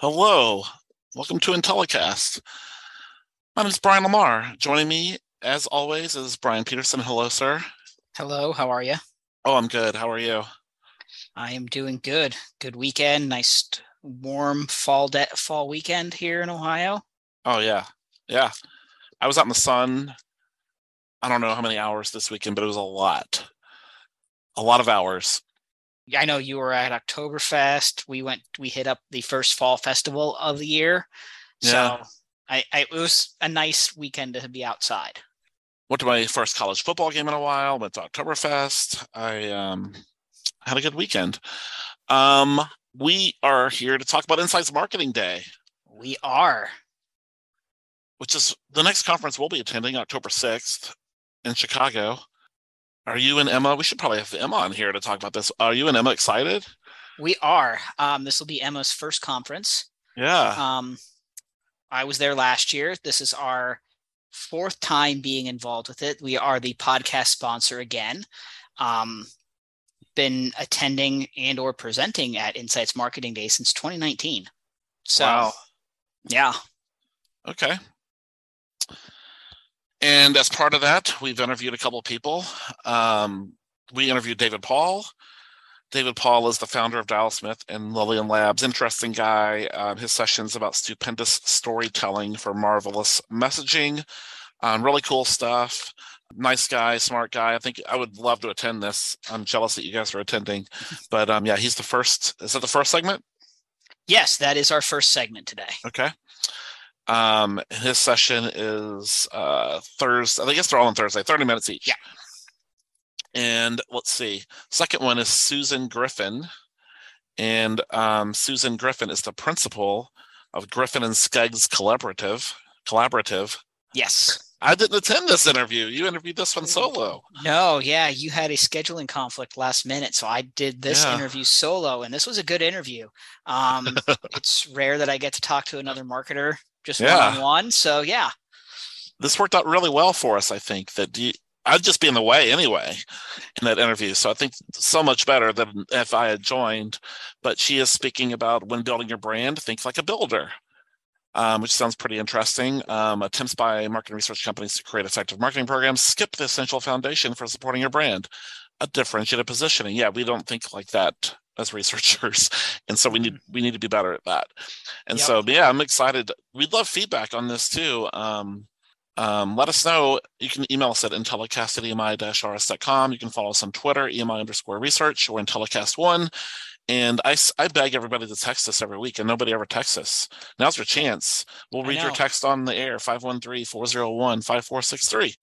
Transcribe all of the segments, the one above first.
Hello, welcome to Intellicast. My name is Brian Lamar. Joining me, as always, is Brian Peterson. Hello, sir. Hello, how are you? Oh, I'm good. How are you? I am doing good. Good weekend. Nice warm fall de- fall weekend here in Ohio. Oh yeah, yeah. I was out in the sun. I don't know how many hours this weekend, but it was a lot, a lot of hours. I know you were at Oktoberfest. We went. We hit up the first fall festival of the year. So Yeah. I, I it was a nice weekend to be outside. Went to my first college football game in a while. Went to Oktoberfest. I um, had a good weekend. Um, we are here to talk about Insights Marketing Day, We are. which is the next conference we'll be attending October 6th in Chicago. Are you and Emma? We should probably have Emma on here to talk about this. Are you and Emma excited? We are. Um, this will be Emma's first conference. Yeah. Um, I was there last year. This is our fourth time being involved with it. We are the podcast sponsor again. Um, been attending and or presenting at Insights Marketing Day since 2019. So wow. yeah, Okay. And as part of that, we've interviewed a couple of people. Um, we interviewed David Paull. David Paull is the founder of Dialsmith and Lillian Labs. Interesting guy. Um, his sessions about stupendous storytelling for marvelous messaging. Um, really cool stuff. Nice guy, smart guy. I think I would love to attend this. I'm jealous that you guys are attending, but um, yeah, he's the first. Is that the first segment? yes, that is our first segment today. Okay. Um, his session is uh Thursday. I guess they're all on Thursday, 30 minutes each. Yeah. And let's see. Second one is Susan Griffin. And um, Susan Griffin is the principal of Griffin and Skeggs Collaborative. Collaborative. Yes. I didn't attend this interview. You interviewed this one solo. No, yeah, you had a scheduling conflict last minute, so I did this Yeah. interview solo, and this was a good interview. Um, it's rare that I get to talk to another marketer just Yeah. one on one. So yeah, This worked out really well for us, I think. That you, I'd just be in the way anyway in that interview. So I think so much better than if I had joined. But she is speaking about when building your brand, think like a builder, um, which sounds pretty interesting. Um, attempts by marketing research companies to create effective marketing programs skip the essential foundation for supporting your brand, a differentiated positioning. Yeah, we don't think like that as researchers, and so we need we need to be better at that. And Yep. so, yeah, I'm excited. We'd love feedback on this too. Um, um, let us know. You can email us at intellicast at emi-rs.com. You can follow us on Twitter, emi underscore research or intellicast1. And I, I beg everybody to text us every week, and nobody ever texts us. Now's your chance. We'll read your text on the air, 513-401-5463.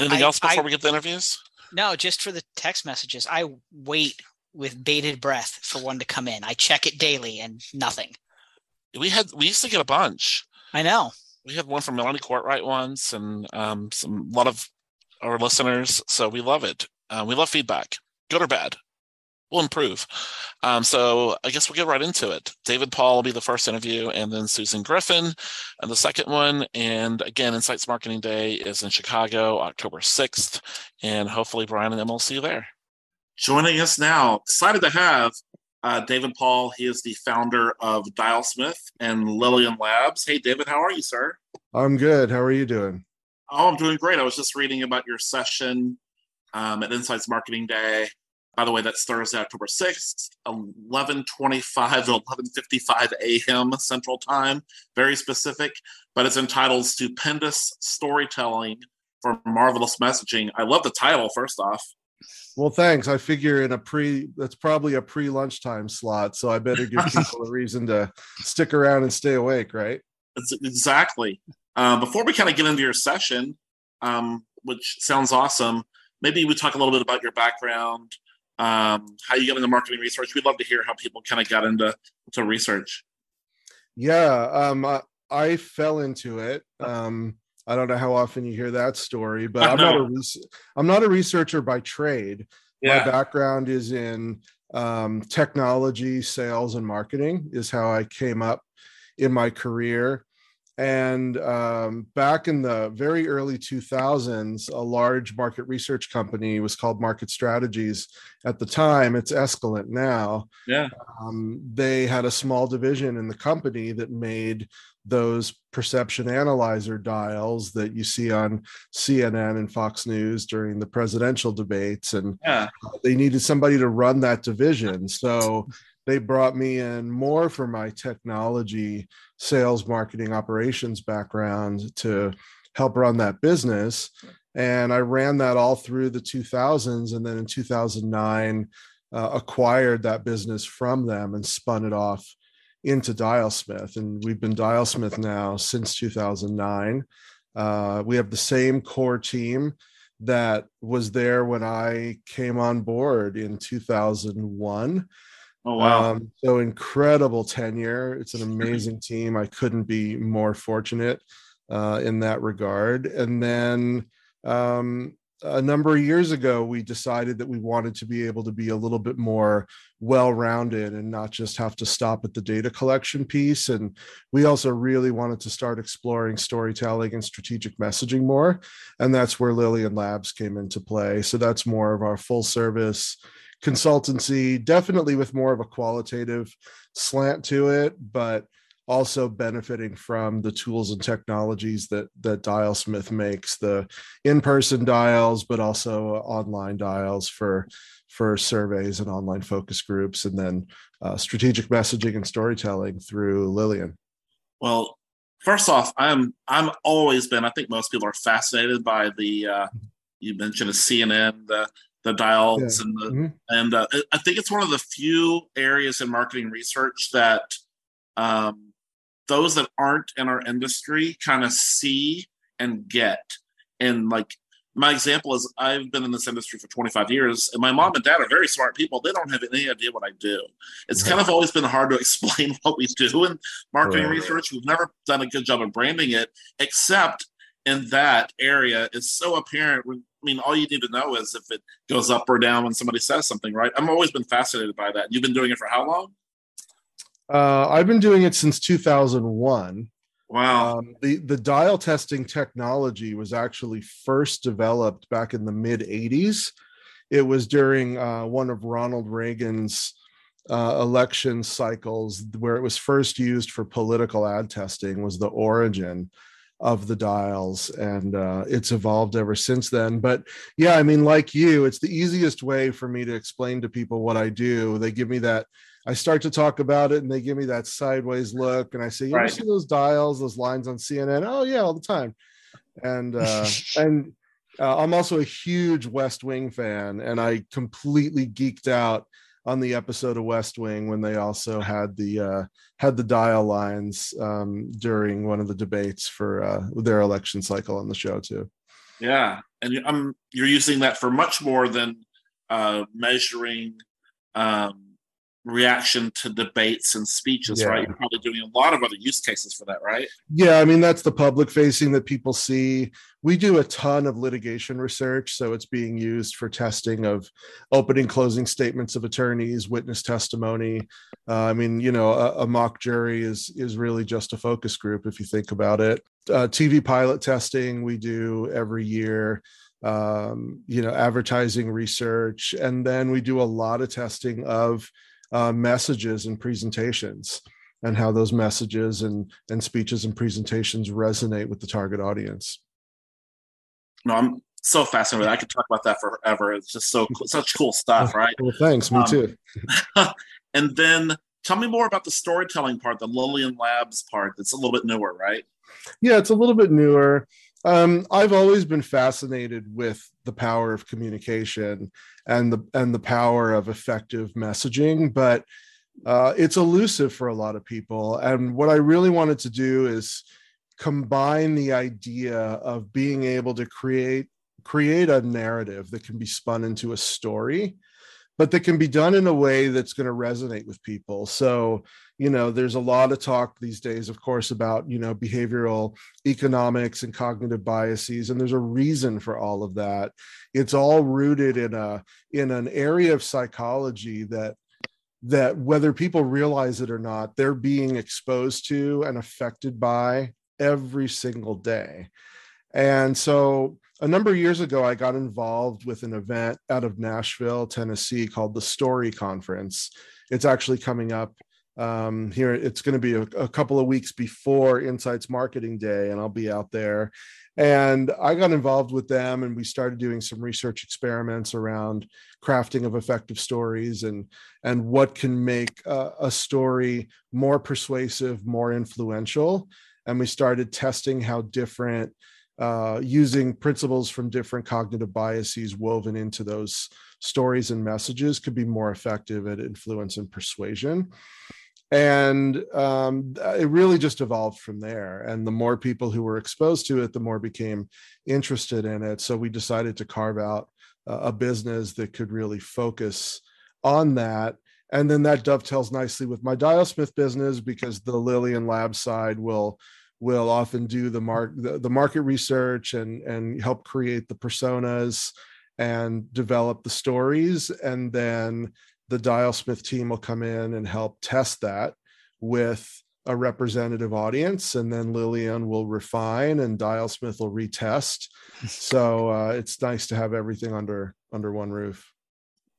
Anything I- else before I- we get the interviews? No, just for the text messages. I wait with bated breath for one to come in. I check it daily and nothing. We had we used to get a bunch. I know. We had one from Melanie Courtright once, and um, some a lot of our listeners. So we love it. Uh, we love feedback, good or bad. We'll improve. Um, so I guess we'll get right into it. David Paull will be the first interview, and then Susan Griffin, and the second one. And again, Insights Marketing Day is in Chicago, October sixth, and hopefully Brian and Emma will see you there. Joining us now, excited to have uh, David Paull. He is the founder of Dialsmith and Lillian Labs. Hey, David, how are you, sir? I'm good. How are you doing? Oh, I'm doing great. I was just reading about your session um, at Insights Marketing Day. By the way, that's Thursday, October 6th, 11:25 to 11:55 a.m. Central Time. Very specific, but it's entitled "Stupendous Storytelling for Marvelous Messaging." I love the title. First off, Well, thanks. I figure in a pre, that's probably a pre lunchtime slot. So I better give people a reason to stick around and stay awake, right? That's exactly. Uh, before we kind of get into your session, um, which sounds awesome, maybe we talk a little bit about your background, um, how you got into marketing research. We'd love to hear how people kind of got into to research. Yeah, um, I, I fell into it. Um, I don't know how often you hear that story, but I'm not a res- I'm not a researcher by trade. Yeah. My background is in um, technology, sales, and marketing. Is how I came up in my career. And um, back in the very early 2000s, a large market research company was called Market Strategies. At the time, it's Escalent now. Yeah. Um, they had a small division in the company that made those perception analyzer dials that you see on CNN and Fox News during the presidential debates. And Yeah. they needed somebody to run that division. So they brought me in more for my technology, sales, marketing, operations background to help run that business. And I ran that all through the 2000s. And then in 2009, uh, acquired that business from them and spun it off into Dialsmith. And we've been Dialsmith now since 2009. Uh, we have the same core team that was there when I came on board in 2001. Oh wow. Um, so incredible tenure. It's an amazing team. I couldn't be more fortunate uh, in that regard. And then um, a number of years ago, we decided that we wanted to be able to be a little bit more well rounded and not just have to stop at the data collection piece. And we also really wanted to start exploring storytelling and strategic messaging more. And that's where Lillian Labs came into play. So that's more of our full service consultancy, definitely with more of a qualitative slant to it, but also benefiting from the tools and technologies that that Dialsmith makes, the in-person dials, but also online dials for for surveys and online focus groups, and then uh, strategic messaging and storytelling through Lillian. Well, first off, I'm I'm always been. I think most people are fascinated by the. Uh, you mentioned a CNN, the the dials, Yeah. and the Mhm. and uh, I think it's one of the few areas in marketing research that um, those that aren't in our industry kind of see and get. And like my example is, I've been in this industry for 25 years, and my mom and dad are very smart people. They don't have any idea what I do. It's kind of always been hard to explain what we do in marketing Right. research. We've never done a good job of branding it, except in that area is so apparent. I mean, all you need to know is if it goes up or down when somebody says something, right? I've always been fascinated by that. You've been doing it for how long? Uh, I've been doing it since 2001. Wow. Um, the the dial testing technology was actually first developed back in the mid 80s. It was during uh, one of Ronald Reagan's uh, election cycles where it was first used for political ad testing. Was the origin of the dials, and uh, it's evolved ever since then. But yeah, I mean, like you, it's the easiest way for me to explain to people what I do. They give me that I start to talk about it and they give me that sideways look and I say, you ever see those dials, those lines on CNN? Oh yeah, all the time. And uh and uh, I'm also a huge West Wing fan and I completely geeked out on the episode of West Wing when they also had the uh had the dial lines um during one of the debates for uh their election cycle on the show too. Yeah, and I'm you're using that for much more than uh, measuring um, reaction to debates and speeches, Yeah. right? You're probably doing a lot of other use cases for that, right? Yeah, I mean that's the public facing that people see. We do a ton of litigation research, so it's being used for testing of opening, closing statements of attorneys, witness testimony. Uh, I mean, you know, a, a mock jury is is really just a focus group if you think about it. Uh, TV pilot testing we do every year. Um, you know, advertising research, and then we do a lot of testing of uh, messages and presentations and how those messages and and speeches and presentations resonate with the target audience. No, I'm so fascinated. I could talk about that forever. It's just so such cool stuff, right? Well, thanks. Me Um, too. and then tell me more about the storytelling part, the Lillian Labs part. That's a little bit newer, right? Yeah, it's a little bit newer. Um, I've always been fascinated with the power of communication and the and the power of effective messaging, but uh, it's elusive for a lot of people. And what I really wanted to do is combine the idea of being able to create create a narrative that can be spun into a story but that can be done in a way that's going to resonate with people so you know there's a lot of talk these days of course about you know behavioral economics and cognitive biases and there's a reason for all of that it's all rooted in a in an area of psychology that that whether people realize it or not they're being exposed to and affected by every single day and so a number of years ago, I got involved with an event out of Nashville, Tennessee called the Story Conference. It's actually coming up um, here. It's going to be a, a, couple of weeks before Insights Marketing Day, and I'll be out there. And I got involved with them, and we started doing some research experiments around crafting of effective stories and and what can make a, a story more persuasive, more influential. And we started testing how different uh, using principles from different cognitive biases woven into those stories and messages could be more effective at influence and persuasion. And um, it really just evolved from there. And the more people who were exposed to it, the more became interested in it. So we decided to carve out a business that could really focus on that and then that dovetails nicely with my dialsmith business because the lillian lab side will will often do the mark the, the market research and and help create the personas and develop the stories and then the Dialsmith team will come in and help test that with a representative audience and then lillian will refine and Dialsmith will retest so uh, it's nice to have everything under under one roof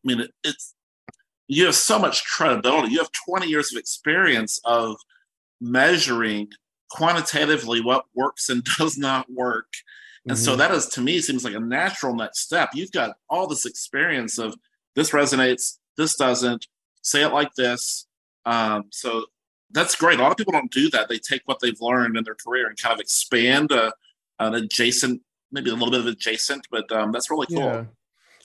i mean it's you have so much credibility you have 20 years of experience of measuring quantitatively what works and does not work. And mm-hmm. so that is to me seems like a natural next step. You've got all this experience of this resonates, this doesn't, say it like this. Um, so that's great. A lot of people don't do that. They take what they've learned in their career and kind of expand a, an adjacent, maybe a little bit of adjacent, but um, that's really cool. Yeah.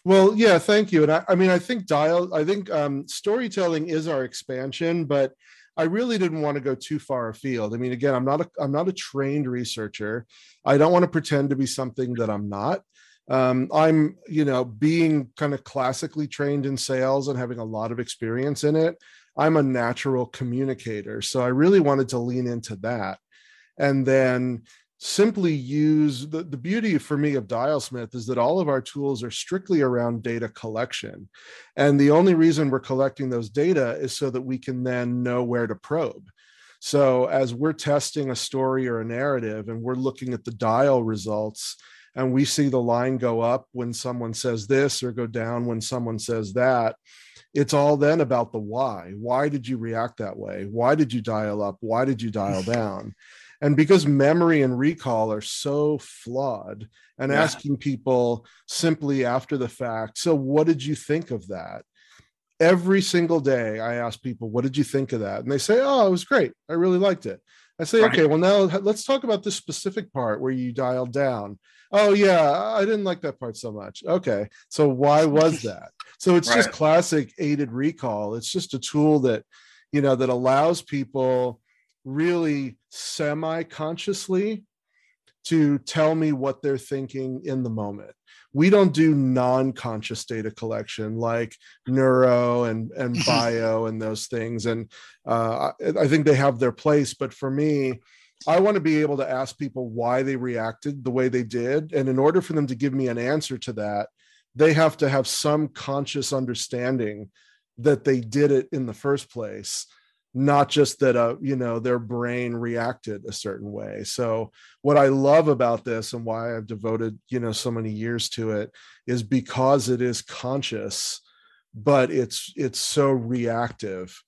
Well, yeah, thank you. And I, I mean, I think dial, I think um, storytelling is our expansion, but I really didn't want to go too far afield. I mean, again, I'm not a I'm not a trained researcher. I don't want to pretend to be something that I'm not. Um, I'm, you know, being kind of classically trained in sales and having a lot of experience in it. I'm a natural communicator, so I really wanted to lean into that. And then simply use the, the beauty for me of dialsmith is that all of our tools are strictly around data collection and the only reason we're collecting those data is so that we can then know where to probe so as we're testing a story or a narrative and we're looking at the dial results and we see the line go up when someone says this or go down when someone says that. It's all then about the why. Why did you react that way? Why did you dial up? Why did you dial down? And because memory and recall are so flawed and yeah. asking people simply after the fact so what did you think of that every single day i ask people what did you think of that? And they say oh it was great. I really liked it. I say right. okay well now let's talk about this specific part where you dialed down. Oh yeah i didn't like that part so much. Okay so why was that? So it's right. just classic aided recall. It's just a tool that you know that allows people really semi consciously to tell me what they're thinking in the moment. We don't do non-conscious data collection like neuro and and bio and those things. And uh, I think they have their place, but for me, I want to be able to ask people why they reacted the way they did, and in order for them to give me an answer to that, they have to have some conscious understanding that they did it in the first place not just that uh you know their brain reacted a certain way. So what i love about this and why i've devoted you know so many years to it is because it is conscious but it's it's so reactive.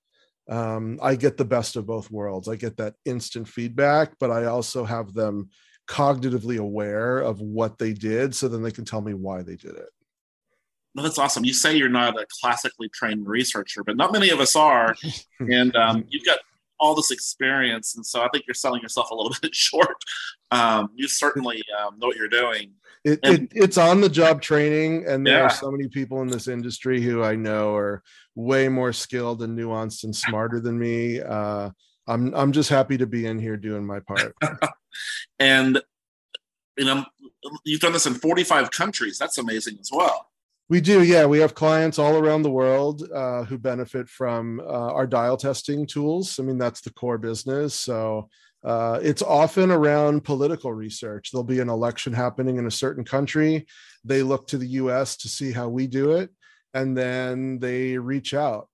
Um i get the best of both worlds. I get that instant feedback but i also have them cognitively aware of what they did so then they can tell me why they did it no, that's awesome. You say you're not a classically trained researcher, but not many of us are. and um, you've got all this experience, and so I think you're selling yourself a little bit short. Um, you certainly um, know what you're doing. It, And- it, it's on the job training, and there Yeah. are so many people in this industry who I know are way more skilled and nuanced and smarter than me. Uh, I'm I'm just happy to be in here doing my part. And you know, you've done this in 45 countries. That's amazing as well. We do, yeah. We have clients all around the world uh, who benefit from uh, our dial testing tools. I mean, that's the core business. So uh, it's often around political research. There'll be an election happening in a certain country. They look to the US to see how we do it, and then they reach out.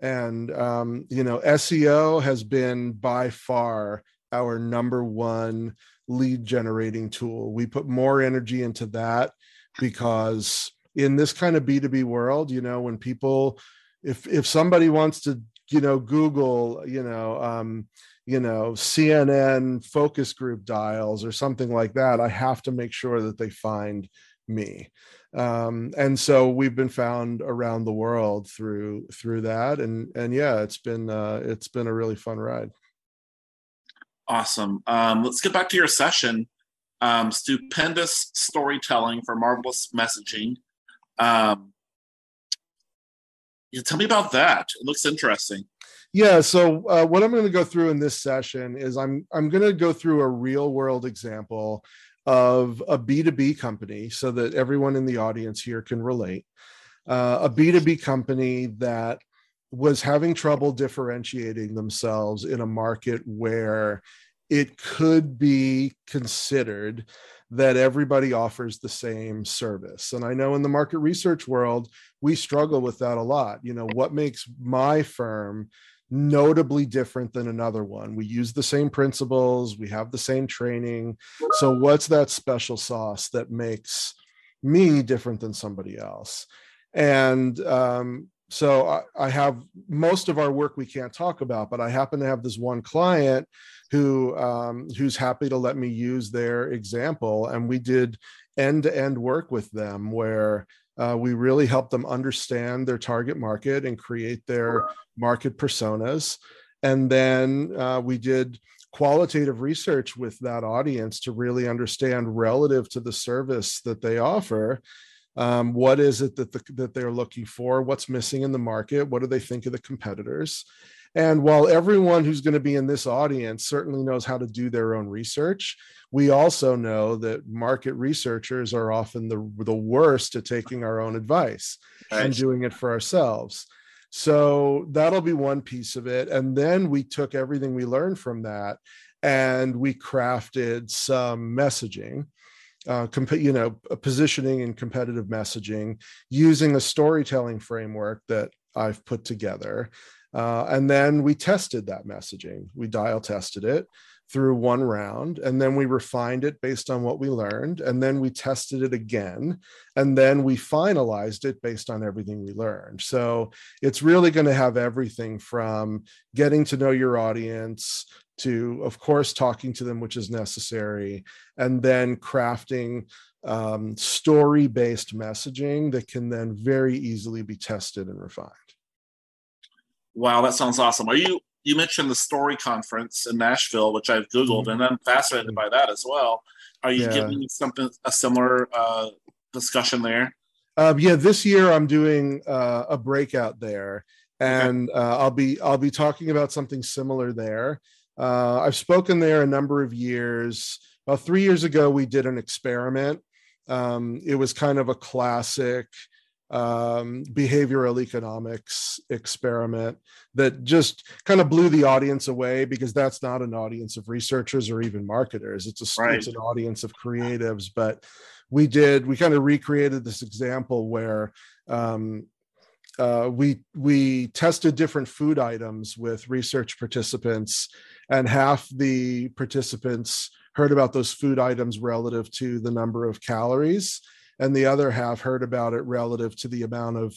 And, um, you know, SEO has been by far our number one lead generating tool. We put more energy into that because in this kind of b2b world you know when people if if somebody wants to you know google you know um you know cnn focus group dials or something like that i have to make sure that they find me um and so we've been found around the world through through that and and yeah it's been uh it's been a really fun ride Awesome. Um, let's get back to your session. Um, stupendous storytelling for marvelous messaging. Um, tell me about that. It looks interesting. Yeah. So uh, what I'm going to go through in this session is I'm I'm going to go through a real world example of a B2B company, so that everyone in the audience here can relate. Uh, a B2B company that was having trouble differentiating themselves in a market where it could be considered that everybody offers the same service. And I know in the market research world, we struggle with that a lot. You know, what makes my firm notably different than another one? We use the same principles, we have the same training. So, what's that special sauce that makes me different than somebody else? And um, so I, I have most of our work we can't talk about, but I happen to have this one client who um, who's happy to let me use their example, and we did end to end work with them where uh, we really helped them understand their target market and create their market personas, and then uh, we did qualitative research with that audience to really understand relative to the service that they offer um, what is it that the, that they're looking for? What's missing in the market? What do they think of the competitors and while everyone who's going to be in this audience certainly knows how to do their own research we also know that market researchers are often the, the worst at taking our own advice and doing it for ourselves. So that'll be one piece of it. And then we took everything we learned from that and we crafted some messaging uh, comp- you know, positioning and competitive messaging using a storytelling framework that I've put together. Uh, and then we tested that messaging. We dial tested it through one round, and then we refined it based on what we learned. And then we tested it again, and then we finalized it based on everything we learned. So it's really going to have everything from getting to know your audience to, of course, talking to them, which is necessary, and then crafting um, story based messaging that can then very easily be tested and refined. Wow, that sounds awesome. Are you? You mentioned the Story Conference in Nashville, which I've googled, and I'm fascinated by that as well. Are you Yeah. giving something a similar uh, discussion there? Um, yeah, this year I'm doing uh, a breakout there, and uh, I'll be I'll be talking about something similar there. Uh, I've spoken there a number of years. About three years ago, we did an experiment. Um, it was kind of a classic um, behavioral economics experiment that just kind of blew the audience away because that's not an audience of researchers or even marketers. It's a Right. it's an audience of creatives, but we did we kind of recreated this example where um, uh, we we tested different food items with research participants, and half the participants heard about those food items relative to the number of calories, and the other half heard about it relative to the amount of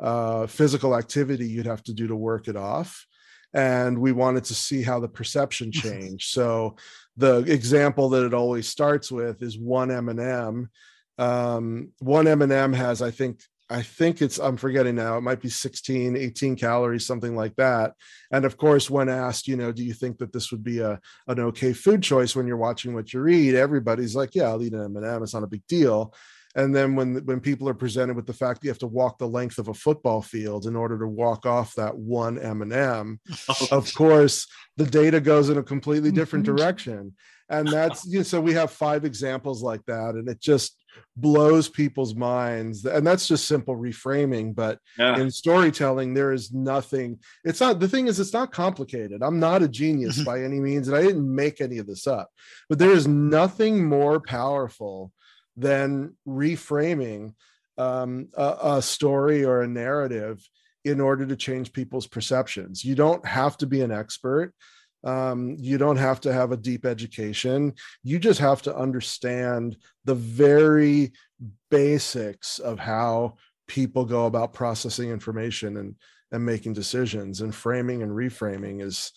uh, physical activity you'd have to do to work it off. And we wanted to see how the perception changed. so the example that it always starts with is one M&M. Um, one M&M has, I think, I think it's, I'm forgetting now, it might be 16, 18 calories, something like that. And of course, when asked, you know, do you think that this would be a, an okay food choice when you're watching what you eat? Everybody's like, yeah, I'll eat an M&M. It's not a big deal. And then when, when people are presented with the fact that you have to walk the length of a football field in order to walk off that one M&M, of course, the data goes in a completely different direction. And that's, you know, so we have five examples like that. And it just, blows people's minds and that's just simple reframing but yeah. in storytelling there is nothing it's not the thing is it's not complicated i'm not a genius mm-hmm. by any means and i didn't make any of this up but there is nothing more powerful than reframing um, a, a story or a narrative in order to change people's perceptions you don't have to be an expert um, you don't have to have a deep education. You just have to understand the very basics of how people go about processing information and and making decisions. And framing and reframing is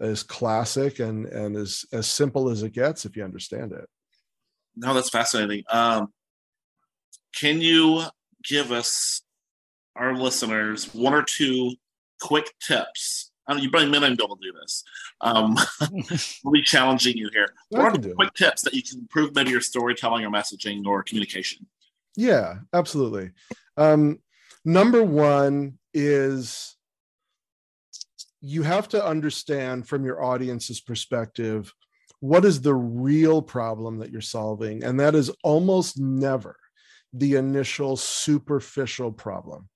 is classic and and as as simple as it gets if you understand it. No, that's fascinating. Um, can you give us our listeners one or two quick tips I don't, you probably may not be able to do this. Um, we'll be challenging you here. What are the quick tips that you can improve maybe your storytelling or messaging or communication? Yeah, absolutely. Um, number one is you have to understand from your audience's perspective what is the real problem that you're solving, and that is almost never the initial superficial problem.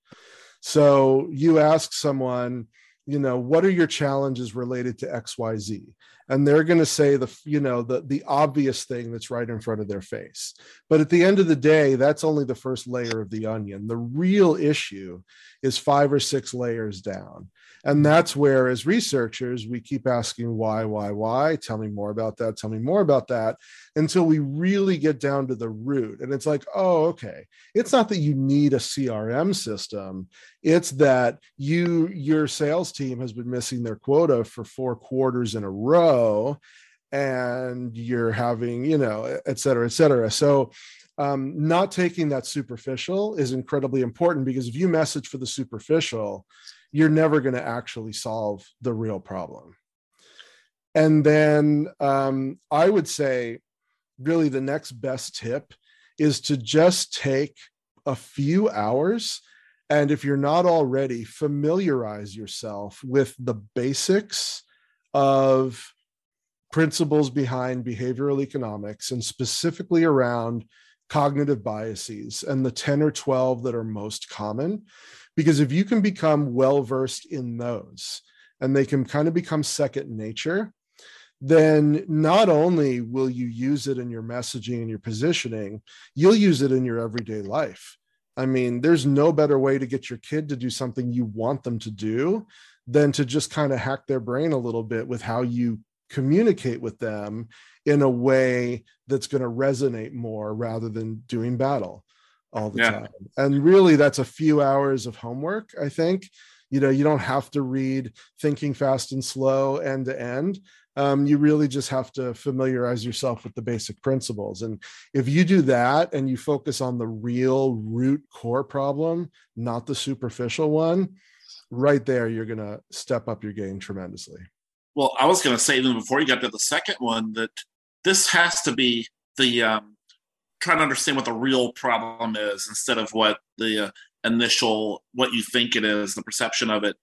So you ask someone, you know what are your challenges related to xyz and they're going to say the you know the the obvious thing that's right in front of their face. But at the end of the day that's only the first layer of the onion. The real issue is five or six layers down and that's where as researchers we keep asking why why why? Tell me more about that. Tell me more about that. Until we really get down to the root. And it's like oh okay. It's not that you need a crm system. It's that you your sales team has been missing their quota for four quarters in a row. And you're having you know et cetera et cetera. So um, not taking that superficial is incredibly important because if you message for the superficial you're never going to actually solve the real problem. And then um, I would say, really, the next best tip is to just take a few hours. And if you're not already, familiarize yourself with the basics of principles behind behavioral economics and specifically around cognitive biases and the 10 or 12 that are most common because if you can become well versed in those and they can kind of become second nature then not only will you use it in your messaging and your positioning you'll use it in your everyday life. I mean there's no better way to get your kid to do something you want them to do than to just kind of hack their brain a little bit with how you communicate with them in a way that's going to resonate more rather than doing battle all the yeah. time. And really, that's a few hours of homework, I think. You know, you don't have to read Thinking Fast and Slow end to end. Um, you really just have to familiarize yourself with the basic principles. And if you do that and you focus on the real root core problem, not the superficial one, right there, you're going to step up your game tremendously. Well, I was going to say even before you got to the second one that this has to be the um, trying to understand what the real problem is instead of what the uh, initial what you think it is the perception of it.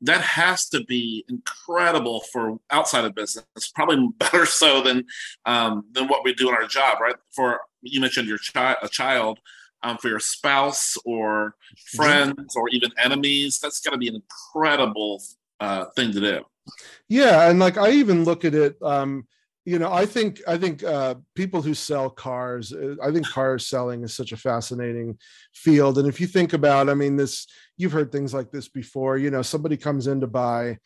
That has to be incredible for outside of business probably better so than um, than what we do in our job right? For you mentioned your child a child um, for your spouse or friends or even enemies that's got to be an incredible uh, thing to do. Yeah and like i even look at it um, you know i think i think uh, people who sell cars uh, i think car selling is such a fascinating field. And if you think about i mean this you've heard things like this before you know somebody comes in to buy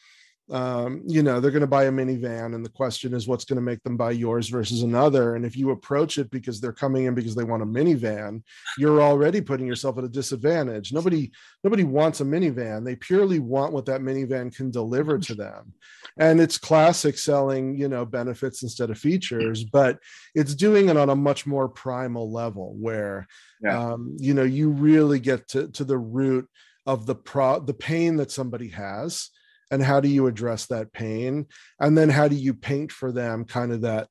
um, you know they're going to buy a minivan and the question is what's going to make them buy yours versus another? And if you approach it because they're coming in because they want a minivan you're already putting yourself at a disadvantage. Nobody nobody wants a minivan. They purely want what that minivan can deliver to them. And it's classic selling you know benefits instead of features but it's doing it on a much more primal level where Yeah. um, you know you really get to to the root of the pro the pain that somebody has and how do you address that pain? And then how do you paint for them kind of that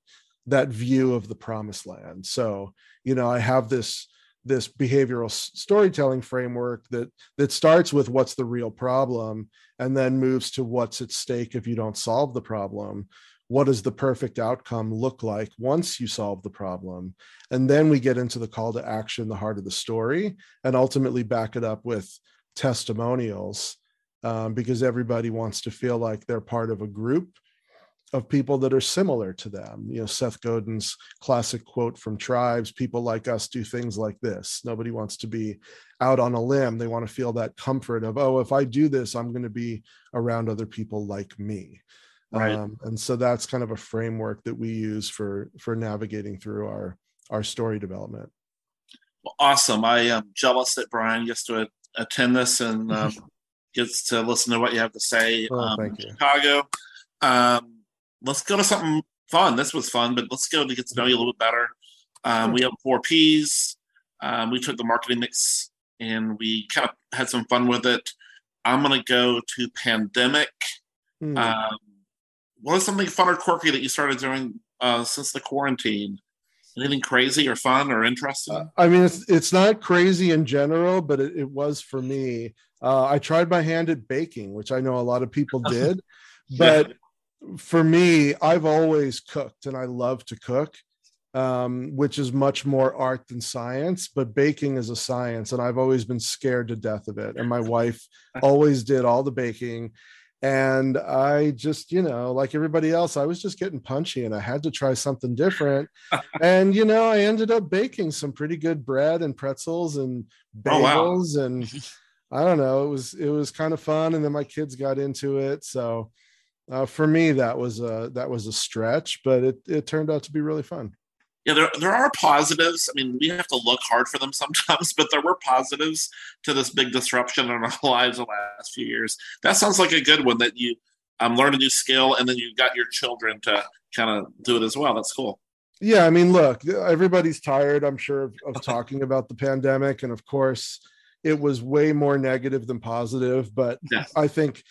that view of the promised land? So you know i have this this behavioral storytelling framework that that starts with what's the real problem and then moves to what's at stake if you don't solve the problem. What does the perfect outcome look like once you solve the problem? And then we get into the call to action the heart of the story and ultimately back it up with testimonials um, because everybody wants to feel like they're part of a group of people that are similar to them. You know, Seth Godin's classic quote from Tribes people like us do things like this. Nobody wants to be out on a limb. They want to feel that comfort of, oh, if I do this, I'm going to be around other people like me. Right. Um, and so that's kind of a framework that we use for for navigating through our our story development. Well, awesome. I am jealous that Brian gets to attend this and um, gets to listen to what you have to say. Oh, um, thank you. Chicago. Um, let's go to something fun. This was fun, but let's go to get to know you a little bit better. Um, we have four P's. Um, we took the marketing mix and we kind of had some fun with it. I'm going to go to pandemic. What is something fun or quirky that you started doing uh, since the quarantine? Anything crazy or fun or interesting? Uh, I mean, it's it's not crazy in general, but it, it was for me. Uh, I tried my hand at baking, which I know a lot of people did, but for me, I've always cooked, and I love to cook, um, which is much more art than science. But baking is a science, and I've always been scared to death of it. And my wife always did all the baking. And I just, you know, like everybody else, I was just getting punchy and I had to try something different and you know i ended up baking some pretty good bread and pretzels and Oh, wow. bagels and i don't know it was it was kind of fun and then my kids got into it so uh, for me that was a that was a stretch but it it turned out to be really fun yeah, there, there are positives. I mean, we have to look hard for them sometimes, but there were positives to this big disruption in our lives the last few years. That sounds like a good one that you um, learn a new skill and then you got your children to kind of do it as well. That's cool. yeah i mean look everybody's tired i'm sure of, of talking about the pandemic and of course it was way more negative than positive but Yes. i think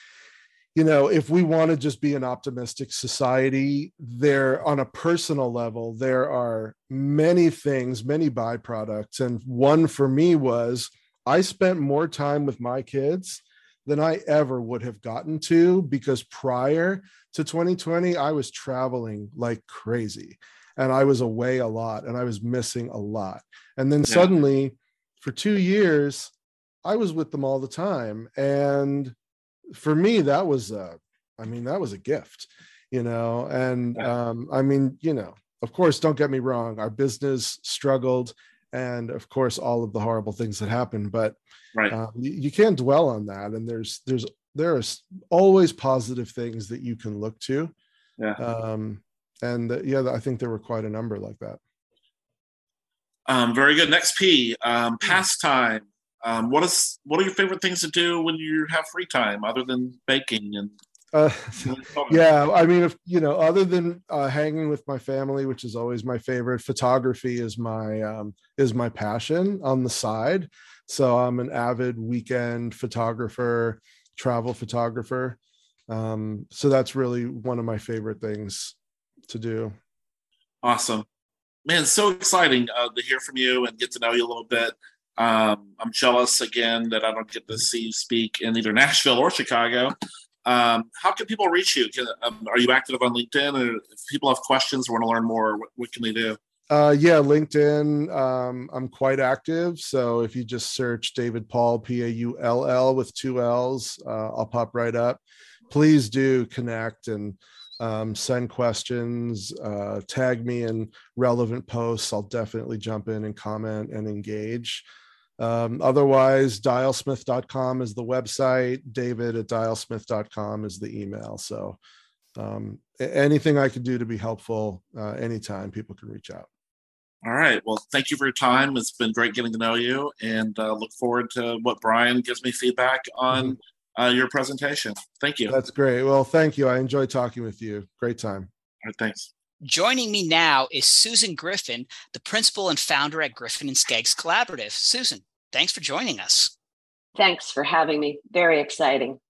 you know if we want to just be an optimistic society there on a personal level there are many things many byproducts and one for me was i spent more time with my kids than i ever would have gotten to because prior to 2020 i was traveling like crazy and i was away a lot and i was missing a lot and then Yeah. suddenly for two years i was with them all the time and for me that was a i mean that was a gift you know and um i mean you know of course don't get me wrong our business struggled and of course all of the horrible things that happened but Right. uh, you, you can't dwell on that and there's there's there are always positive things that you can look to Yeah. um and uh, yeah i think there were quite a number like that Um, very good. Next P, um, pastime. Um, what is what are your favorite things to do when you have free time other than baking and uh, yeah i mean if you know other than uh, hanging with my family which is always my favorite photography is my um, is my passion on the side so i'm an avid weekend photographer travel photographer um, so that's really one of my favorite things to do Awesome. Man, so exciting uh, to hear from you and get to know you a little bit. Um, I'm jealous again that I don't get to see you speak in either Nashville or Chicago. Um, how can people reach you? Can, um, are you active on LinkedIn? Or if people have questions or want to learn more, what, what can they do? Uh, yeah, LinkedIn. Um, I'm quite active. So if you just search David Paull, P A U L L with two L's, uh, I'll pop right up. Please do connect and um, send questions, uh, tag me in relevant posts. I'll definitely jump in and comment and engage. Um, otherwise, dialsmith.com is the website. David at dialsmith.com is the email. So um, anything I can do to be helpful uh, anytime, people can reach out. All right. Well, thank you for your time. It's been great getting to know you, and uh, look forward to what Brian gives me feedback on mm-hmm. uh, your presentation. Thank you. That's great. Well, thank you. I enjoyed talking with you. Great time. All right. Thanks. Joining me now is Susan Griffin, the principal and founder at Griffin and Skeggs Collaborative. Susan, thanks for joining us. Thanks for having me. Very exciting.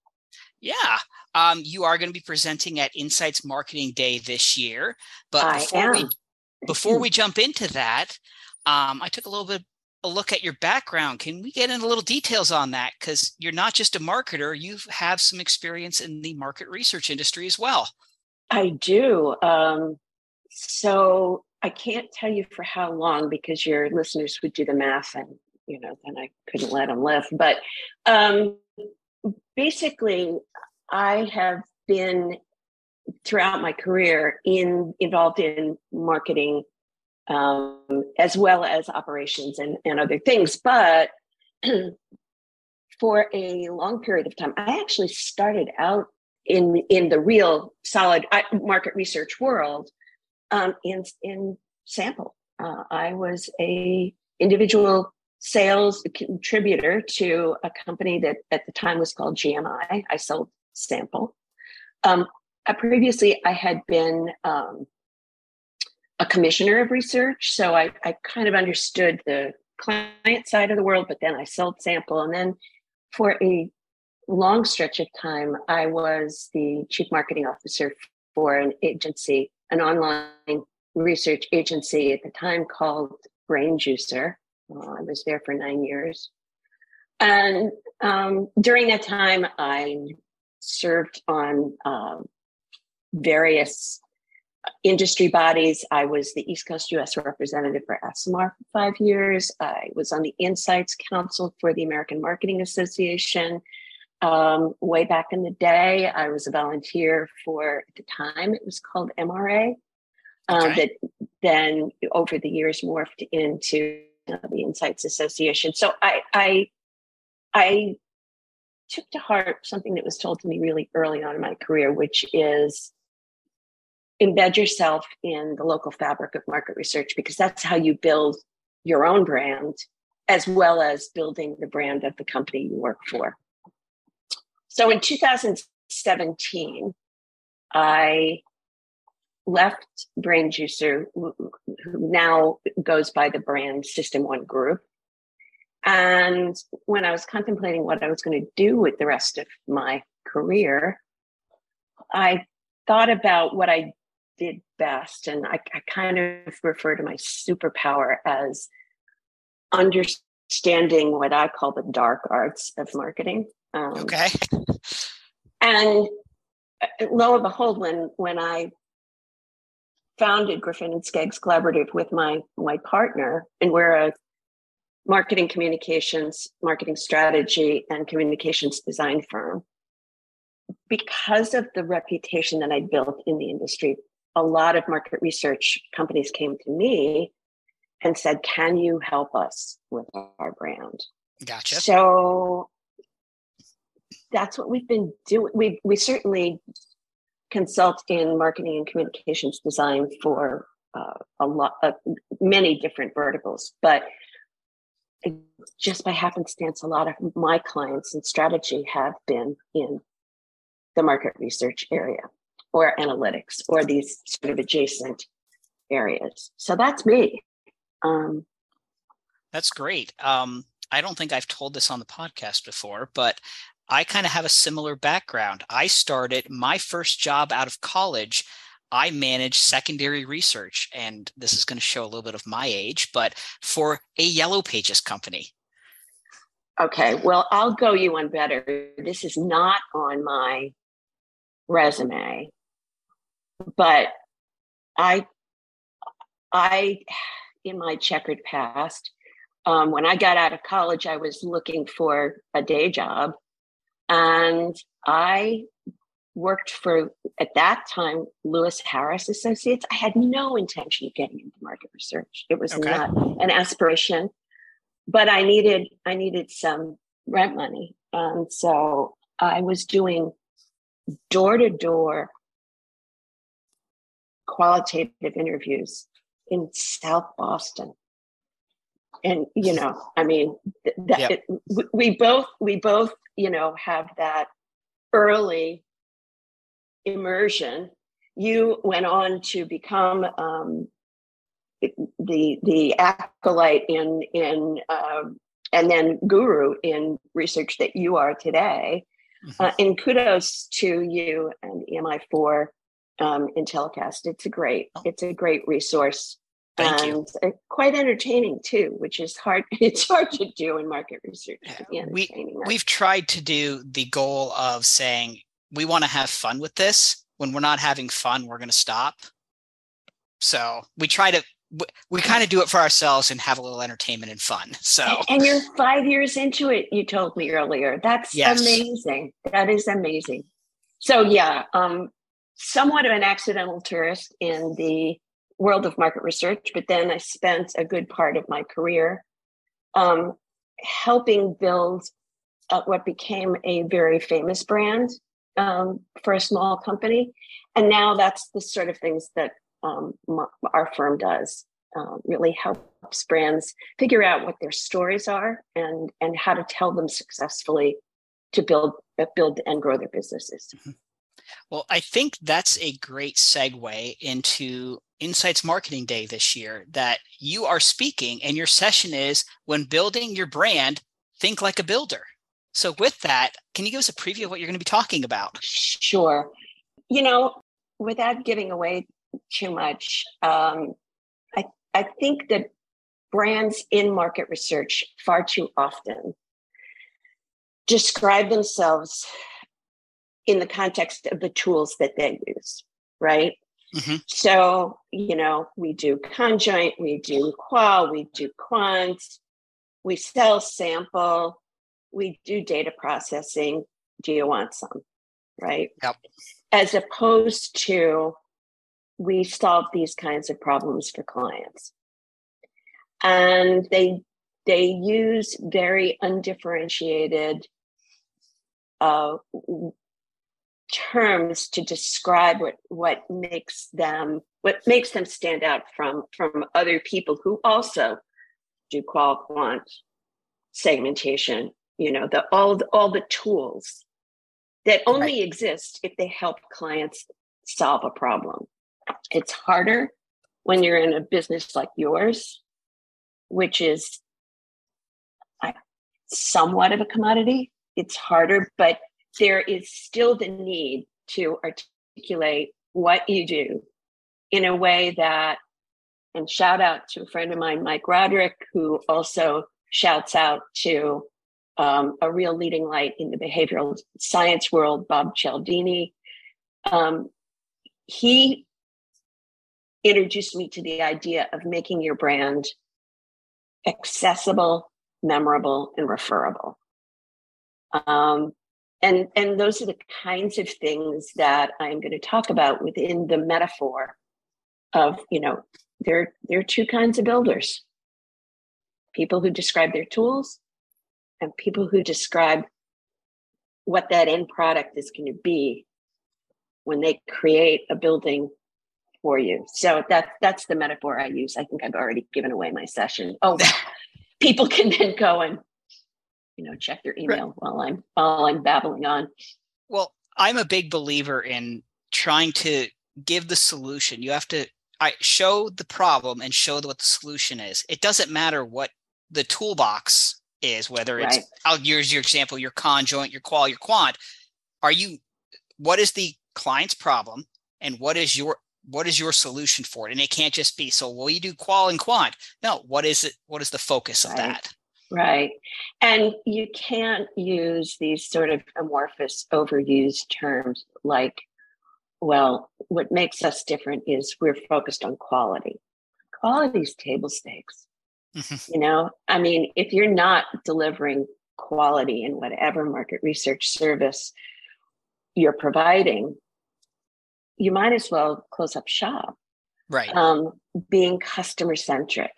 Yeah. Um, you are going to be presenting at Insights Marketing Day this year. But I before am. we before we jump into that, um, I took a little bit a look at your background. Can we get into a little details on that? Because you're not just a marketer, you have some experience in the market research industry as well. I do. Um, so I can't tell you for how long because your listeners would do the math and you know then I couldn't let them live. But um, basically, I have been throughout my career in involved in marketing um, as well as operations and, and other things. But for a long period of time, I actually started out in in the real solid market research world um, in in sample. Uh, I was a individual sales contributor to a company that at the time was called GMI. I sold sample. Um, uh, previously, I had been um, a commissioner of research, so I, I kind of understood the client side of the world. But then I sold sample, and then for a long stretch of time, I was the chief marketing officer for an agency, an online research agency at the time called BrainJuicer. I was there for nine years. And um, during that time, I served on um, various industry bodies. I was the East Coast US representative for ESOMAR for five years. I was on the Insights Council for the American Marketing Association. Um, way back in the day, I was a volunteer for, at the time, it was called MRA, um, that then over the years morphed into uh, the Insights Association. So I, I, I took to heart something that was told to me really early on in my career, which is embed yourself in the local fabric of market research because that's how you build your own brand as well as building the brand of the company you work for. So in 2017, I left BrainJuicer, who now goes by the brand System One Group. And when I was contemplating what I was going to do with the rest of my career, I thought about what I did best. And I, I kind of refer to my superpower as understanding what I call the dark arts of marketing. Um, okay. And uh, lo and behold, when when I founded Griffin and Skeggs Collaborative with my my partner, and we're a marketing communications, marketing strategy, and communications design firm. Because of the reputation that I built in the industry, a lot of market research companies came to me and said, Can you help us with our brand? Gotcha. So that's what we've been doing. We we certainly consult in marketing and communications design for uh, a lot of many different verticals, but just by happenstance, a lot of my clients in strategy have been in the market research area or analytics or these sort of adjacent areas. So that's me. Um, that's great. Um, I don't think I've told this on the podcast before, but I kind of have a similar background. I started my first job out of college. I managed secondary research, and this is going to show a little bit of my age, but for a Yellow Pages company. Okay, well, I'll go you one better. This is not on my resume, but I, I, in my checkered past, um, when I got out of college, I was looking for a day job and I worked for, at that time, Louis Harris Associates. I had no intention of getting into market research. It was Okay. not an aspiration. but I needed I needed some rent money, and so I was doing door to door qualitative interviews in South Boston. And you know, I mean, that it, we both we both you know have that early immersion. You went on to become um, the the acolyte in in um, and then guru in research that you are today. Mm-hmm. Uh, and kudos to you and EMI for um, Intellicast. It's a great Oh. it's a great resource. Thank you. and uh, quite entertaining too, which is hard. It's hard to do in market research. We-? We've tried to do the goal of saying we want to have fun with this. When we're not having fun, we're going to stop. So we try to we, we kind of do it for ourselves and have a little entertainment and fun. So A- And you're five years into it, you told me earlier. That's Yes. amazing. That is amazing. So yeah, um, somewhat of an accidental tourist in the world of market research, but then I spent a good part of my career um, helping build what became a very famous brand um, for a small company. And now that's the sort of things that um, our firm does. Uh, really helps brands figure out what their stories are and and how to tell them successfully to build uh, build and grow their businesses. Well, I think that's a great segue into Insights Marketing Day this year that you are speaking, and your session is when building your brand, think like a builder. So, with that, can you give us a preview of what you're going to be talking about? Sure. You know, without giving away too much, um, I I think that brands in market research far too often describe themselves in the context of the tools that they use, right? Mhm. So, you know, we do conjoint, we do qual, we do quant, we sell sample, we do data processing. Do you want some? Right? Yep. As opposed to we solve these kinds of problems for clients. And they they use very undifferentiated uh, terms to describe what what makes them what makes them stand out from from other people who also do qual quant segmentation you know the all the, all the tools that only exist if they help clients solve a problem. It's harder when you're in a business like yours which is somewhat of a commodity. It's harder but there is still the need to articulate what you do in a way that and shout out to a friend of mine mike roderick who also shouts out to um, a real leading light in the behavioral science world bob cialdini. Um, he introduced me to the idea of making your brand accessible memorable and referable. Um, and and those are the kinds of things that i'm going to talk about within the metaphor of you know there there are two kinds of builders. People who describe their tools and people who describe what that end product is going to be when they create a building for you. So that that's the metaphor i use. I think i've already given away my session. Oh people can then go and you know check their email while i'm while i'm babbling on Well, I'm a big believer in trying to give the solution. You have to I show the problem and show what the solution is. It doesn't matter what the toolbox is, whether it's Right. I'll use your example, your conjoint, your qual, your quant. Are you what is the client's problem and what is your what is your solution for it? And it can't just be so well you do qual and quant. No, what is it? What is the focus of Right. that? Right. And you can't use these sort of amorphous, overused terms like, well, what makes us different is we're focused on quality. Quality is table stakes. Mhm. You know, I mean, if you're not delivering quality in whatever market research service you're providing, you might as well close up shop Right. um, being customer centric.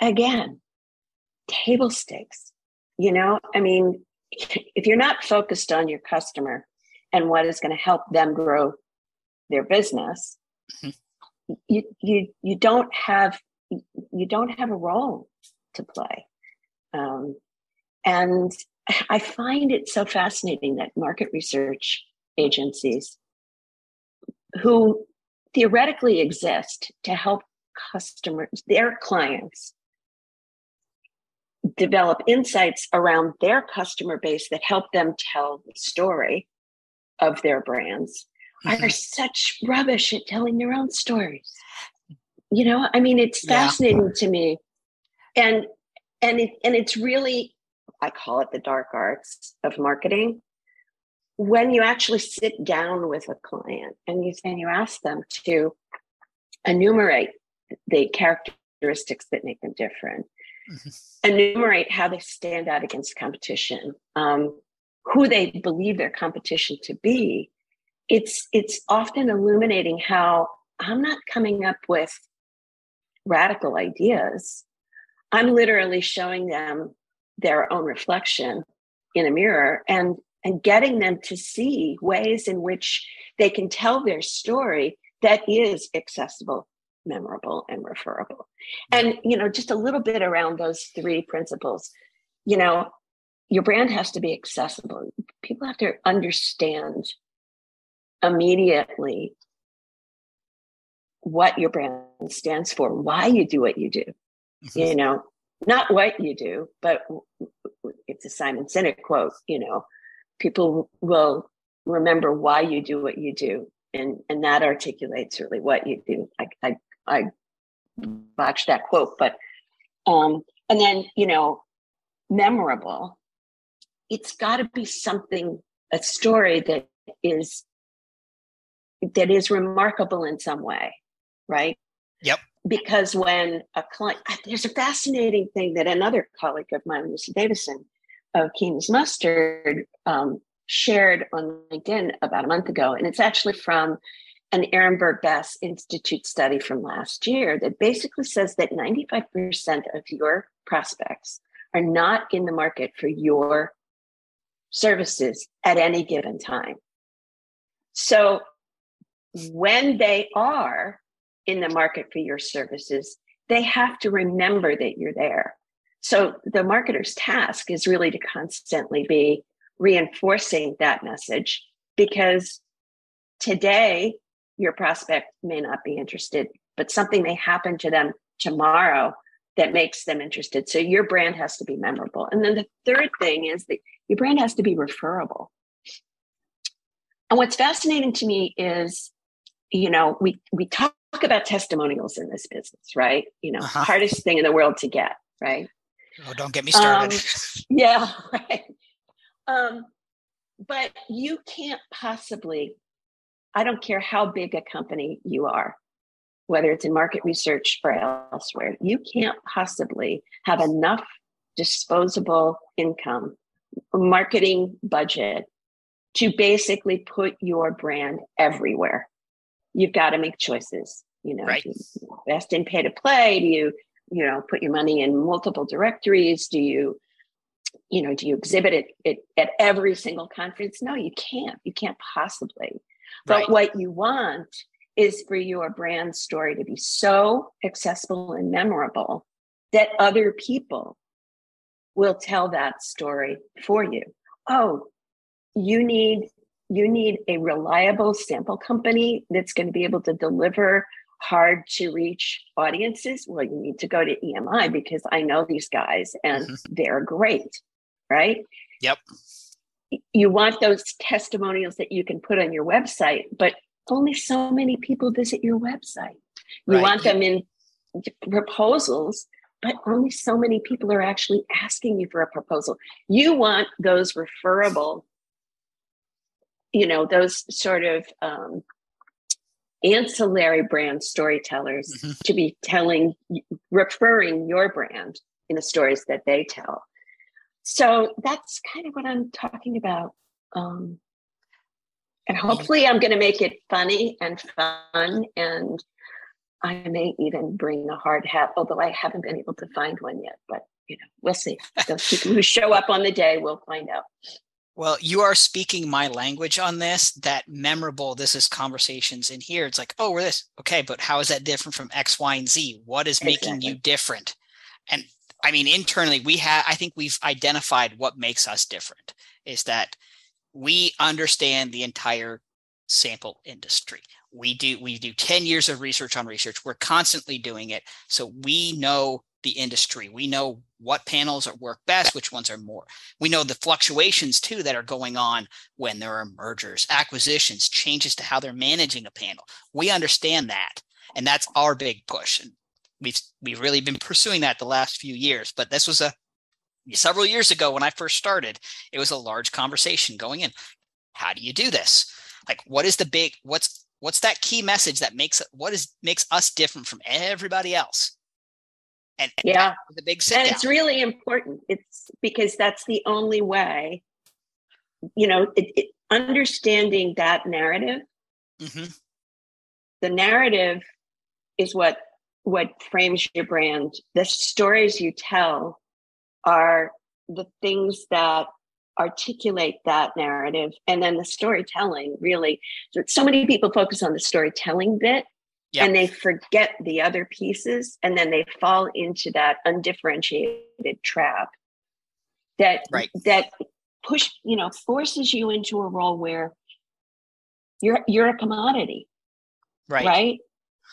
Again, table stakes. You know, I mean, if you're not focused on your customer and what is going to help them grow their business, mm-hmm. you you you don't have you don't have a role to play. Um, and I find it so fascinating that market research agencies who theoretically exist to help customers, their clients, develop insights around their customer base that help them tell the story of their brands mm-hmm. are such rubbish at telling their own stories. You know, I mean, it's fascinating yeah. to me. And and it and it's really, I call it the dark arts of marketing. When you actually sit down with a client and you and you ask them to enumerate the characteristics that make them different, enumerate how they stand out against competition, um, who they believe their competition to be, it's it's often illuminating how I'm not coming up with radical ideas. I'm literally showing them their own reflection in a mirror and and getting them to see ways in which they can tell their story that is accessible memorable and referable. And you know just a little bit around those three principles you know your brand has to be accessible. People have to understand immediately what your brand stands for why you do what you do. Mm-hmm. you know not what you do but it's a simon sinek quote you know people will remember why you do what you do and and that articulates really what you do. I i I botched that quote, but um, and then you know, memorable. It's got to be something, a story that is that is remarkable in some way, right? Yep. Because when a client, there's a fascinating thing that another colleague of mine, Lucy Davison of Keen as Mustard, um, shared on LinkedIn about a month ago, and it's actually from an Ehrenberg Bass Institute study from last year that basically says that 95% of your prospects are not in the market for your services at any given time. So when they are in the market for your services, they have to remember that you're there. So the marketer's task is really to constantly be reinforcing that message because today your prospect may not be interested, but something may happen to them tomorrow that makes them interested. So your brand has to be memorable. And then the third thing is that your brand has to be referable. And what's fascinating to me is, you know, we we talk about testimonials in this business, right? You know, uh-huh. hardest thing in the world to get, right? Oh, don't get me started. Um, yeah, right. Um, but you can't possibly I don't care how big a company you are, whether it's in market research or elsewhere, you can't possibly have enough disposable income, marketing budget to basically put your brand everywhere. You've got to make choices. You know, right. do you invest in pay to play? Do you, you know, put your money in multiple directories? Do you, you know, do you exhibit it, it at every single conference? No, you can't. You can't possibly. But right. what you want is for your brand story to be so accessible and memorable that other people will tell that story for you. Oh, you need you need a reliable sample company that's going to be able to deliver hard to reach audiences. Well, you need to go to EMI because I know these guys and mm-hmm. they're great, right? Yep you want those testimonials that you can put on your website, but only so many people visit your website. You right. want them in proposals, but only so many people are actually asking you for a proposal. You want those referable, you know, those sort of um, ancillary brand storytellers mm-hmm. to be telling, referring your brand in the stories that they tell so that's kind of what I'm talking about. Um, and hopefully, I'm going to make it funny and fun. And I may even bring a hard hat, although I haven't been able to find one yet. But you know, we'll see. Those people who show up on the day, we'll find out. Well, you are speaking my language on this. That memorable. This is conversations in here. It's like, oh, we're this. Okay, but how is that different from X, Y, and Z? What is making Exactly. you different? And I mean, internally, we have. I think we've identified what makes us different. Is that we understand the entire sample industry. We do. We do ten years of research on research. We're constantly doing it, so we know the industry. We know what panels work best, which ones are more we know the fluctuations too that are going on when there are mergers, acquisitions, changes to how they're managing a panel. We understand that, and that's our big push. And we've we've really been pursuing that the last few years. But this was a several years ago when I first started. It was a large conversation going in. How do you do this? Like, what is the big? What's what's that key message that makes what is makes us different from everybody else? And and Yeah. a big sit and down. it's really important it's because that's the only way you know it, it, understanding that narrative Mhm. the narrative is what what frames your brand the stories you tell are the things that articulate that narrative and then the storytelling really so, so many people focus on the storytelling bit Yep. and they forget the other pieces and then they fall into that undifferentiated trap that Right. that push you know forces you into a role where you're you're a commodity right. right.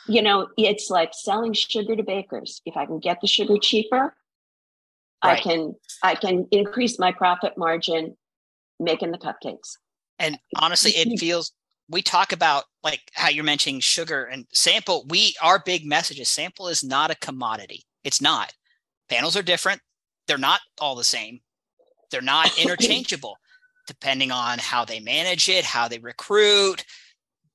You know, it's like selling sugar to bakers. If I can get the sugar cheaper, I can I can increase my profit margin making the cupcakes. And honestly, it feels we talk about like how you're mentioning sugar and sample. We our big message is sample is not a commodity. It's not. Panels are different. They're not all the same. They're not interchangeable, depending on how they manage it, how they recruit,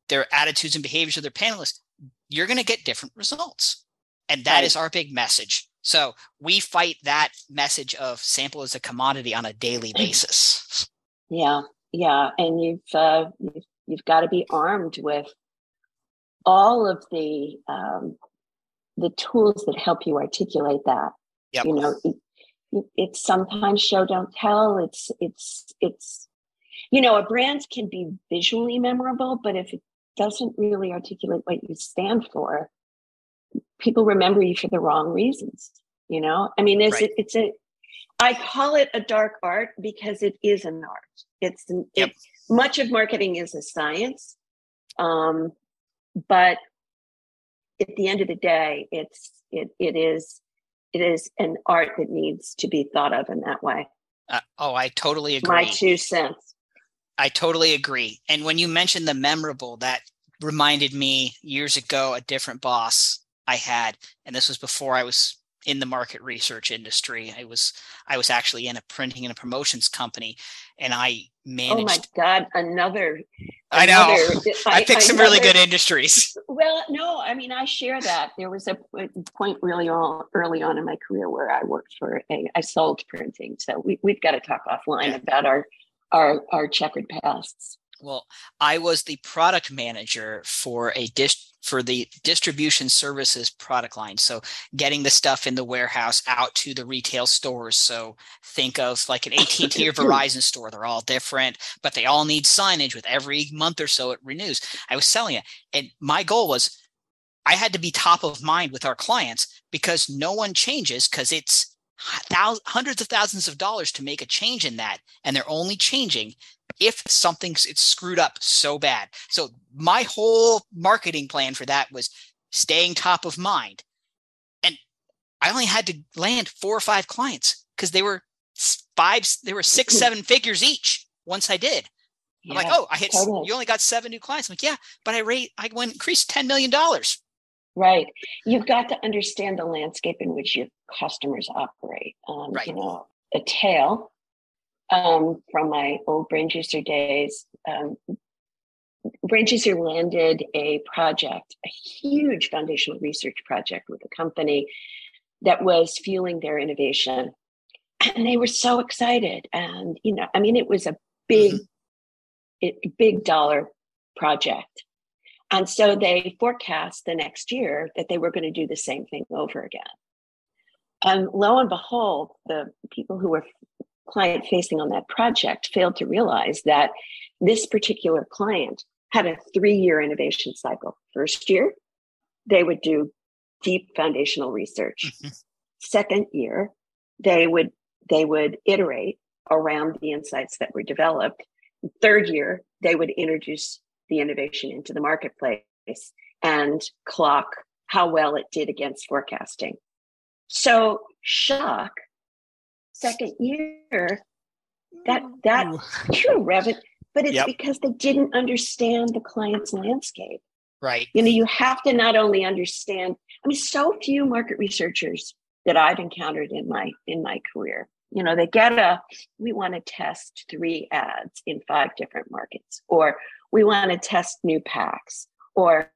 their attitudes and behaviors of their panelists. You're going to get different results, and that is Right. our big message. So we fight that message of sample as a commodity on a daily basis. Yeah, yeah, and you've uh, you've, you've got to be armed with all of the um, the tools that help you articulate that. Yep. You know, it, it's sometimes show don't tell. It's it's it's you know a brand can be visually memorable, but if it doesn't really articulate what you stand for, people remember you for the wrong reasons. You know, I mean, it's Right. it's a I call it a dark art because it is an art. It's an, Yep. it, much of marketing is a science, um, but at the end of the day, it's it it is it is an art that needs to be thought of in that way. Uh, oh, I totally agree. My two cents. I totally agree. And when you mentioned the memorable, that reminded me years ago a different boss I had, and this was before I was in the market research industry. I was I was actually in a printing and a promotions company, and I managed. Oh my God! Another. I know. another- I picked some really good industries. Well, no, I mean, I share that. There was a point really on, early on in my career where I worked for a, I sold printing. So we, we've got to talk offline about our, our, our checkered pasts. Well, I was the product manager for a dis- for the distribution services product line. So getting the stuff in the warehouse out to the retail stores. So think of like an AT&T or Verizon store. They're all different, but they all need signage with every month or so it renews. I was selling it. And my goal was I had to be top of mind with our clients because no one changes because it's thousands, hundreds of thousands of dollars to make a change in that. And they're only changing if something's it's screwed up so bad. So my whole marketing plan for that was staying top of mind. And I only had to land four or five clients because they were five, they were six, hmm. seven figures each once I did. I'm like, oh, I hit, totally. you only got seven new clients. I'm like, yeah, but I rate, I went increased $10 million. Right. You've got to understand the landscape in which your customers operate. Um, Right. You know, a tale um, from my old BrainJuicer days. Um, BrainJuicer landed a project, a huge foundational research project with a company that was fueling their innovation. And they were so excited. And, you know, I mean, it was a big, it, big dollar project. And so they forecast the next year that they were going to do the same thing over again. And lo and behold, the people who were client facing on that project failed to realize that this particular client had a three year innovation cycle. First year, they would do deep foundational research. Mhm. Second year, they would they would iterate around the insights that were developed. Third year, they would introduce the innovation into the marketplace and clock how well it did against forecasting. So shock, second year, that that true revenue, but it's Yep. because they didn't understand the client's landscape. Right. You know, you have to not only understand, I mean, so few market researchers that I've encountered in my in my career. You know, they get a we want to test three ads in five different markets, or we want to test new packs, or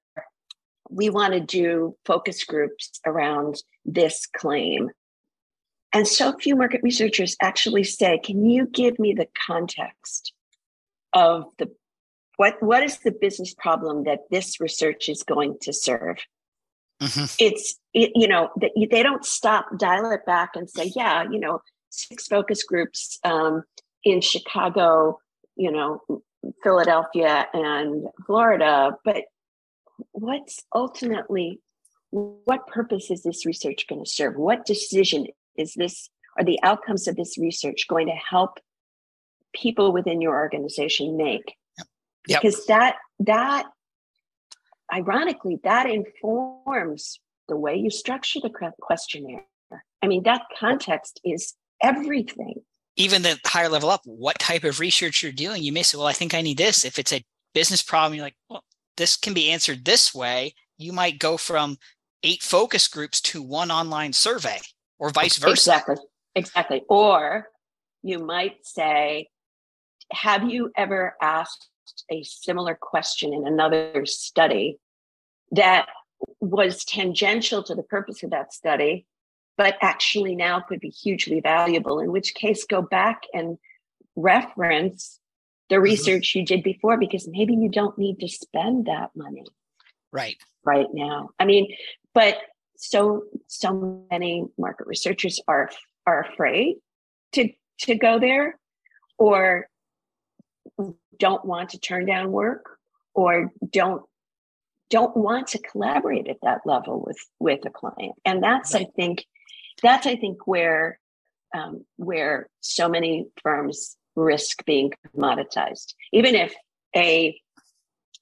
we want to do focus groups around this claim. And so few market researchers actually say, can you give me the context of the what what is the business problem that this research is going to serve? Mhm. It's it, you know that they don't stop, dial it back, and say, yeah, you know, six focus groups um, in Chicago, you know, Philadelphia and Florida, but what's ultimately what purpose is this research going to serve? What decision is this? Are the outcomes of this research going to help people within your organization make? Yep. Because that that ironically that informs the way you structure the questionnaire. I mean, that context is everything. Even the higher level up, what type of research you're doing, you may say, well, I think I need this. If it's a business problem, you're like, well, this can be answered this way. You might go from eight focus groups to one online survey or vice versa. Exactly. Exactly. Or you might say, have you ever asked a similar question in another study that was tangential to the purpose of that study, but actually now could be hugely valuable? In which case, go back and reference the mm-hmm. research you did before because maybe you don't need to spend that money Right. right now. I mean, but so so many market researchers are are afraid to to go there or don't want to turn down work or don't don't want to collaborate at that level with with a client and that's i think that's i think where um, where so many firms risk being commoditized even if a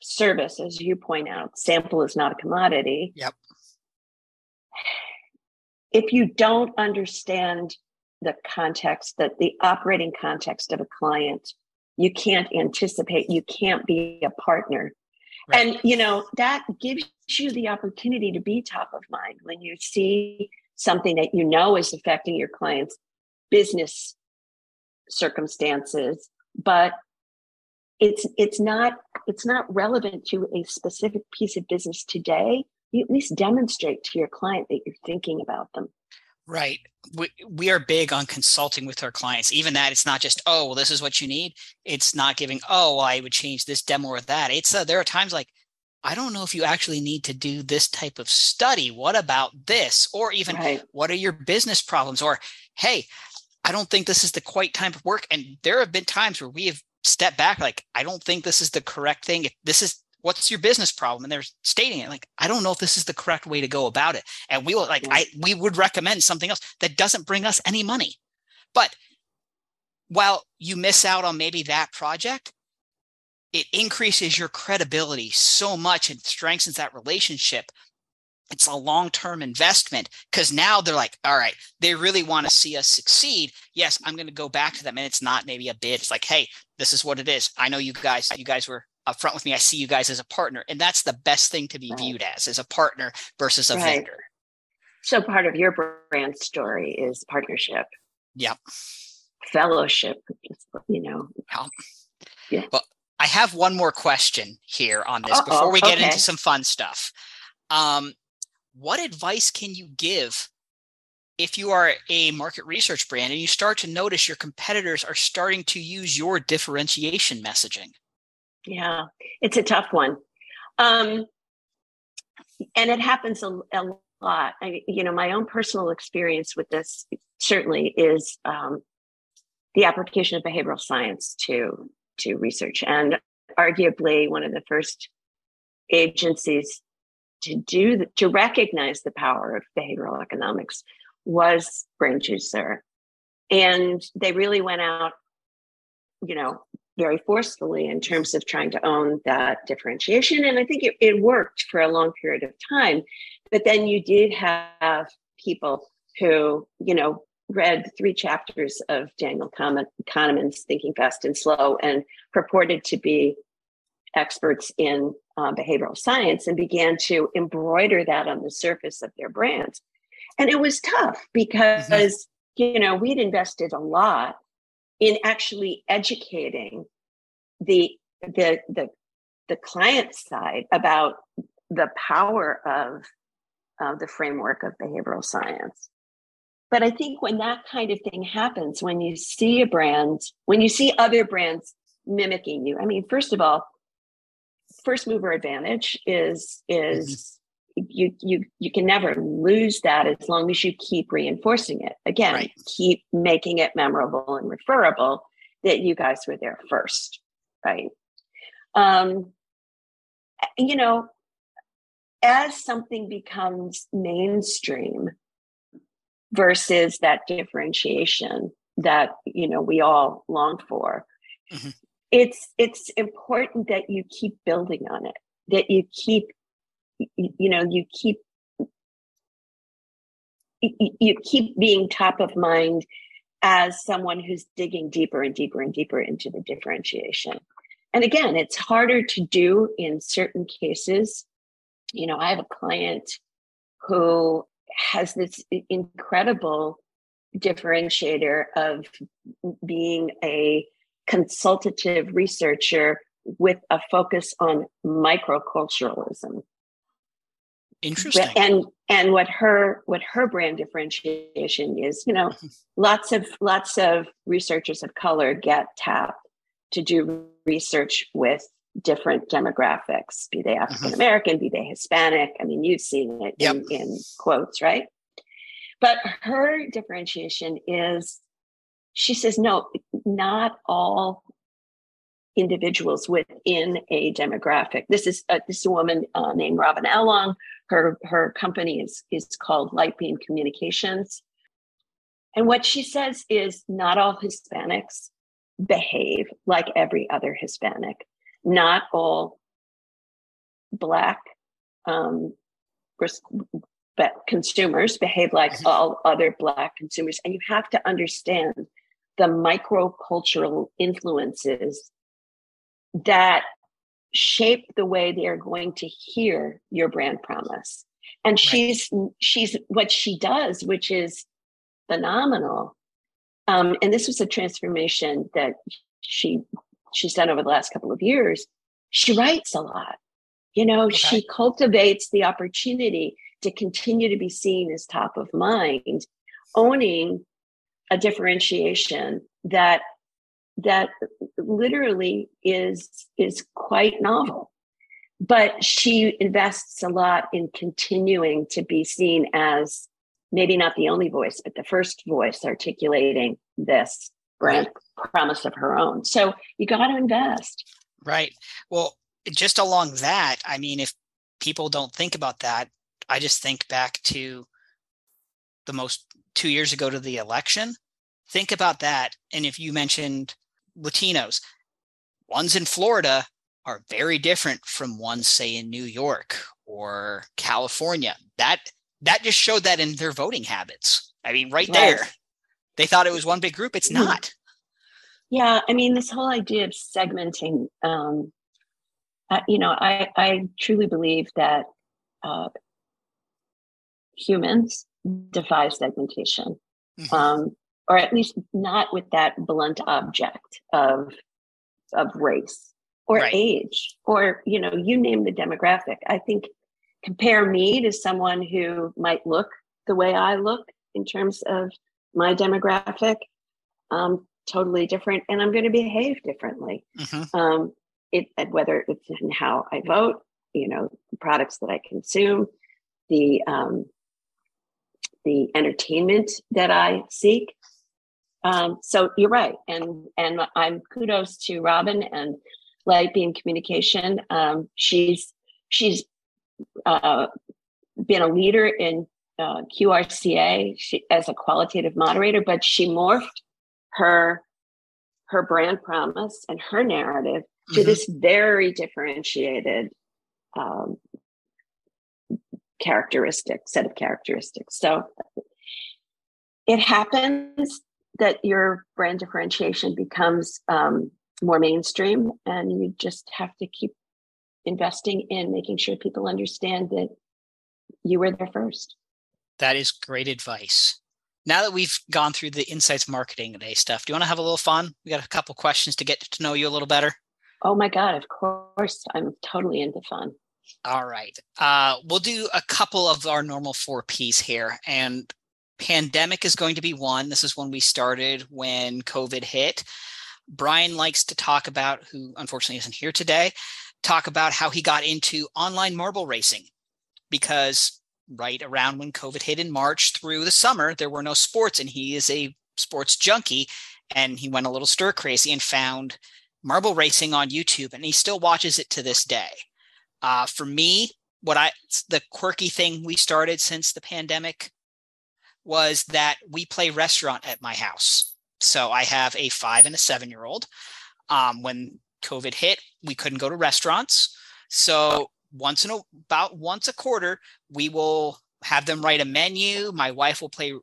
service as you point out sample is not a commodity Yep. if you don't understand the context that the operating context of a client you can't anticipate you can't be a partner Right. and you know that gives you the opportunity to be top of mind when you see something that you know is affecting your client's business circumstances but it's it's not it's not relevant to a specific piece of business today you at least demonstrate to your client that you're thinking about them Right. We, we are big on consulting with our clients. Even that, it's not just, oh, well, this is what you need. It's not giving, oh, well, I would change this demo or that. It's uh, there are times like, I don't know if you actually need to do this type of study. What about this? Or even, right what are your business problems? Or, hey, I don't think this is the quite time of work. And there have been times where we have stepped back, like, I don't think this is the correct thing. If this is what's your business problem, and they're stating it, like, I don't know if this is the correct way to go about it. And we will like. I we would recommend something else that doesn't bring us any money. But while you miss out on maybe that project, it increases your credibility so much and strengthens that relationship. It's a long-term investment because now they're like all right they really want to see us succeed. Yes i'm going to go back to them and it's not maybe a bid. It's like hey this is what it is. I know you guys you guys were upfront with me. I see you guys as a partner and that's the best thing to be Right. viewed as as a partner versus a Right. vendor. So part of your brand story is partnership. Yep. fellowship you know I have one more question here on this Uh-oh, before we get okay. into some fun stuff. Um, what advice can you give if you are a market research brand and you start to notice your competitors are starting to use your differentiation messaging? Yeah, it's a tough one. Um, and it happens a, a lot. I, you know, my own personal experience with this certainly is um, the application of behavioral science to to research, and arguably one of the first agencies to do the, to recognize the power of behavioral economics was BrainJuicer, and they really went out, you know, very forcefully in terms of trying to own that differentiation. And I think it, it worked for a long period of time. But then you did have people who, you know, read three chapters of Daniel Kahneman's Thinking Fast and Slow and purported to be experts in uh, behavioral science and began to embroider that on the surface of their brands. And it was tough because, mm-hmm. you know, we'd invested a lot in actually educating the the the the client side about the power of uh, the framework of behavioral science. But I think when that kind of thing happens, when you see a brand, when you see other brands mimicking you, I mean, first of all, first mover advantage is is mm-hmm. you you you can never lose that as long as you keep reinforcing it. Again, right. keep making it memorable and referable that you guys were there first, right? Um, you know, as something becomes mainstream versus that differentiation that you know we all long for. Mm-hmm. it's it's important that you keep building on it that you keep you know you keep you keep being top of mind as someone who's digging deeper and deeper and deeper into the differentiation. And again it's harder to do in certain cases. You know, I have a client who has this incredible differentiator of being a consultative researcher with a focus on microculturalism. Interesting. And and what her what her brand differentiation is, you know, lots of lots of researchers of color get tapped to do research with different demographics, be they mm-hmm. African American, be they Hispanic. I mean, you've seen it yep. in, in quotes, right? But her differentiation is she says, no, not all individuals within a demographic. This is a, this is a woman uh, named Robin Along. Her her company is is called Lightbeam Communications. And what she says is not all Hispanics behave like every other Hispanic not all black um, consumers behave like mm-hmm. all other black consumers and you have to understand the microcultural influences that shape the way they are going to hear your brand promise and right. she's she's what she does which is phenomenal um, and this was a transformation that she she's done over the last couple of years, she writes a lot. You know, okay. she cultivates the opportunity to continue to be seen as top of mind, owning a differentiation that that literally is is quite novel but she invests a lot in continuing to be seen as maybe not the only voice but the first voice articulating this brand promise of her own. So you got to invest. Right. Well, just along that, I mean, if people don't think about that, I just think back to the most two years ago to the election. Think about that. And if you mentioned Latinos, ones in Florida are very different from ones, say, in New York or California. That that just showed that in their voting habits. I mean, right, right. there they thought it was one big group. It's not. Yeah, I mean, this whole idea of segmenting, um, uh, you know, I, I truly believe that uh, humans defy segmentation, mm-hmm. um, or at least not with that blunt object of of race or right. age, or you know, you name the demographic. I think compare me to someone who might look the way I look in terms of my demographic um, totally different and i'm going to behave differently mm-hmm. um, it, whether it's in how i vote you know products that i consume the um, the entertainment that I seek. Um, so you're right, and and I'm kudos to Robin and Light Beam Communication. Um, she's she's uh, been a leader in uh, QRCA she, as a qualitative moderator, but she morphed her her brand promise and her narrative mm-hmm. to this very differentiated um, characteristic set of characteristics. So it happens that your brand differentiation becomes um, more mainstream, and you just have to keep investing in making sure people understand that you were there first. That is great advice. Now that we've gone through the insights marketing day stuff, do you want to have a little fun? We got a couple questions to get to know you a little better. Oh my God, of course. I'm totally into fun. All right. Uh, we'll do a couple of our normal four P's here. And pandemic is going to be one. This is when we started when COVID hit. Brian likes to talk about, who unfortunately isn't here today, talk about how he got into online marble racing because right around when COVID hit in March through the summer, there were no sports, and he is a sports junkie. And he went a little stir crazy and found marble racing on YouTube, and he still watches it to this day. Uh, for me, what I the quirky thing we started since the pandemic was that we play restaurant at my house. So I have a five and a seven year old. Um, when COVID hit, we couldn't go to restaurants. So once in a, about once a quarter, we will have them write a menu. My wife will play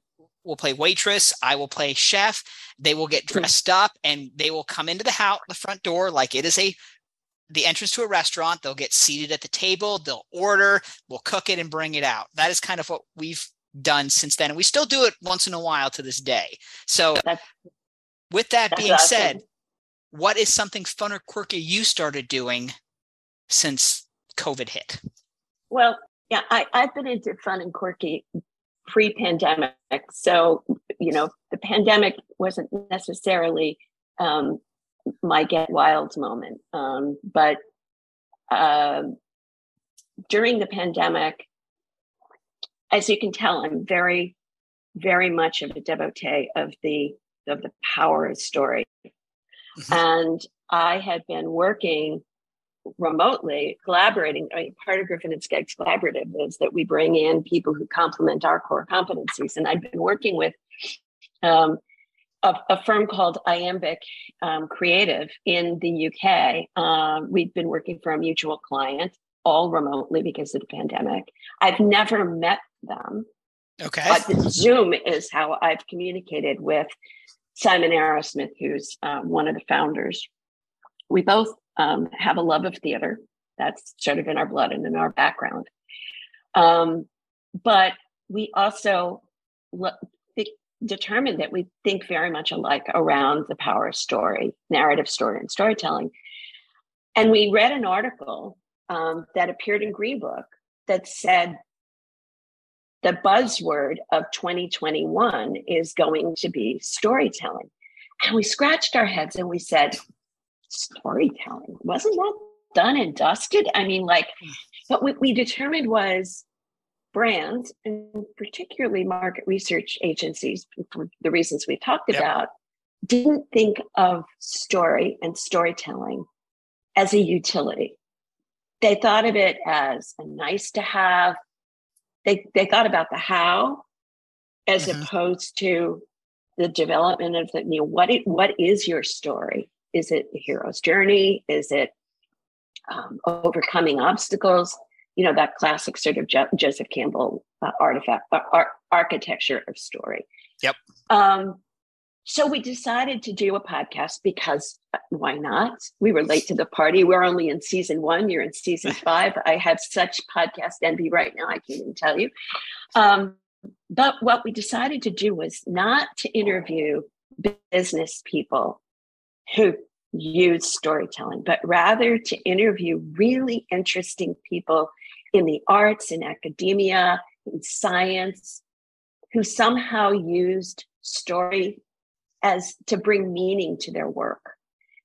will play waitress. I will play chef. They will get dressed up and they will come into the house, the front door, like it is a the entrance to a restaurant. They'll get seated at the table. They'll order. We'll cook it and bring it out. That is kind of what we've done since then, and we still do it once in a while to this day. So, that's, with that being awesome. said, what is something fun or quirky you started doing since COVID hit? Well, yeah, I, I've been into fun and quirky pre-pandemic. So, you know, the pandemic wasn't necessarily um, my get wild moment. Um, but uh, during the pandemic, as you can tell, I'm very, very much of a devotee of the of the power of story. Mm-hmm. And I had been working remotely, collaborating. I mean, part of Griffin and Skeggs Collaborative is that we bring in people who complement our core competencies. And I've been working with um, a, a, firm called Iambic um, Creative in the UK. Um, we've been working for a mutual client, all remotely because of the pandemic. I've never met them. Okay. But Zoom is how I've communicated with Simon Arrowsmith, who's um, one of the founders. We both um, have a love of theater. That's sort of in our blood and in our background. Um, but we also lo- determined that we think very much alike around the power of story, narrative story, and storytelling. And we read an article um, that appeared in Green Book that said the buzzword of 2021 is going to be storytelling. And we scratched our heads and we said, storytelling, wasn't that done and dusted? I mean, like, but what we determined was brands and particularly market research agencies, for the reasons we talked yep. about, didn't think of story and storytelling as a utility. They thought of it as a nice to have. They, they thought about the how as mm-hmm. opposed to the development of the, you know, what, it, what is your story? Is it the hero's journey? Is it um, overcoming obstacles? you know that classic sort of jo- Joseph Campbell uh, artifact uh, ar- architecture of story. Yep. Um, so we decided to do a podcast because uh, why not? We were late to the party. We're only in season one. You're in season five. I have such podcast envy right now. I can't even tell you. Um, but what we decided to do was not to interview business people who use storytelling, but rather to interview really interesting people in the arts, in academia, in science, who somehow used story as to bring meaning to their work.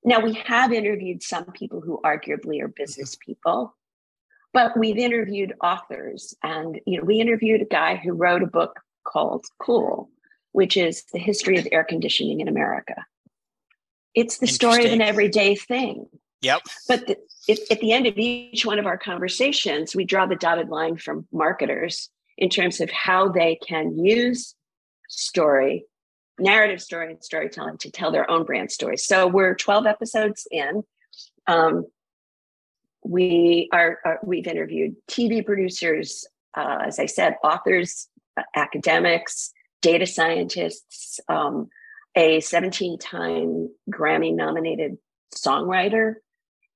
Now, we have interviewed some people who arguably are business mm-hmm. people, but we've interviewed authors. And, you know, we interviewed a guy who wrote a book called Cool, which is the history of air conditioning in America. It's the story of an everyday thing. Yep. But the, if, at the end of each one of our conversations, we draw the dotted line from marketers in terms of how they can use story, narrative story, and storytelling to tell their own brand stories. So we're 12 episodes in. Um, we are, are, we've interviewed TV producers, uh, as I said, authors, uh, academics, data scientists, um, a 17 time Grammy nominated songwriter.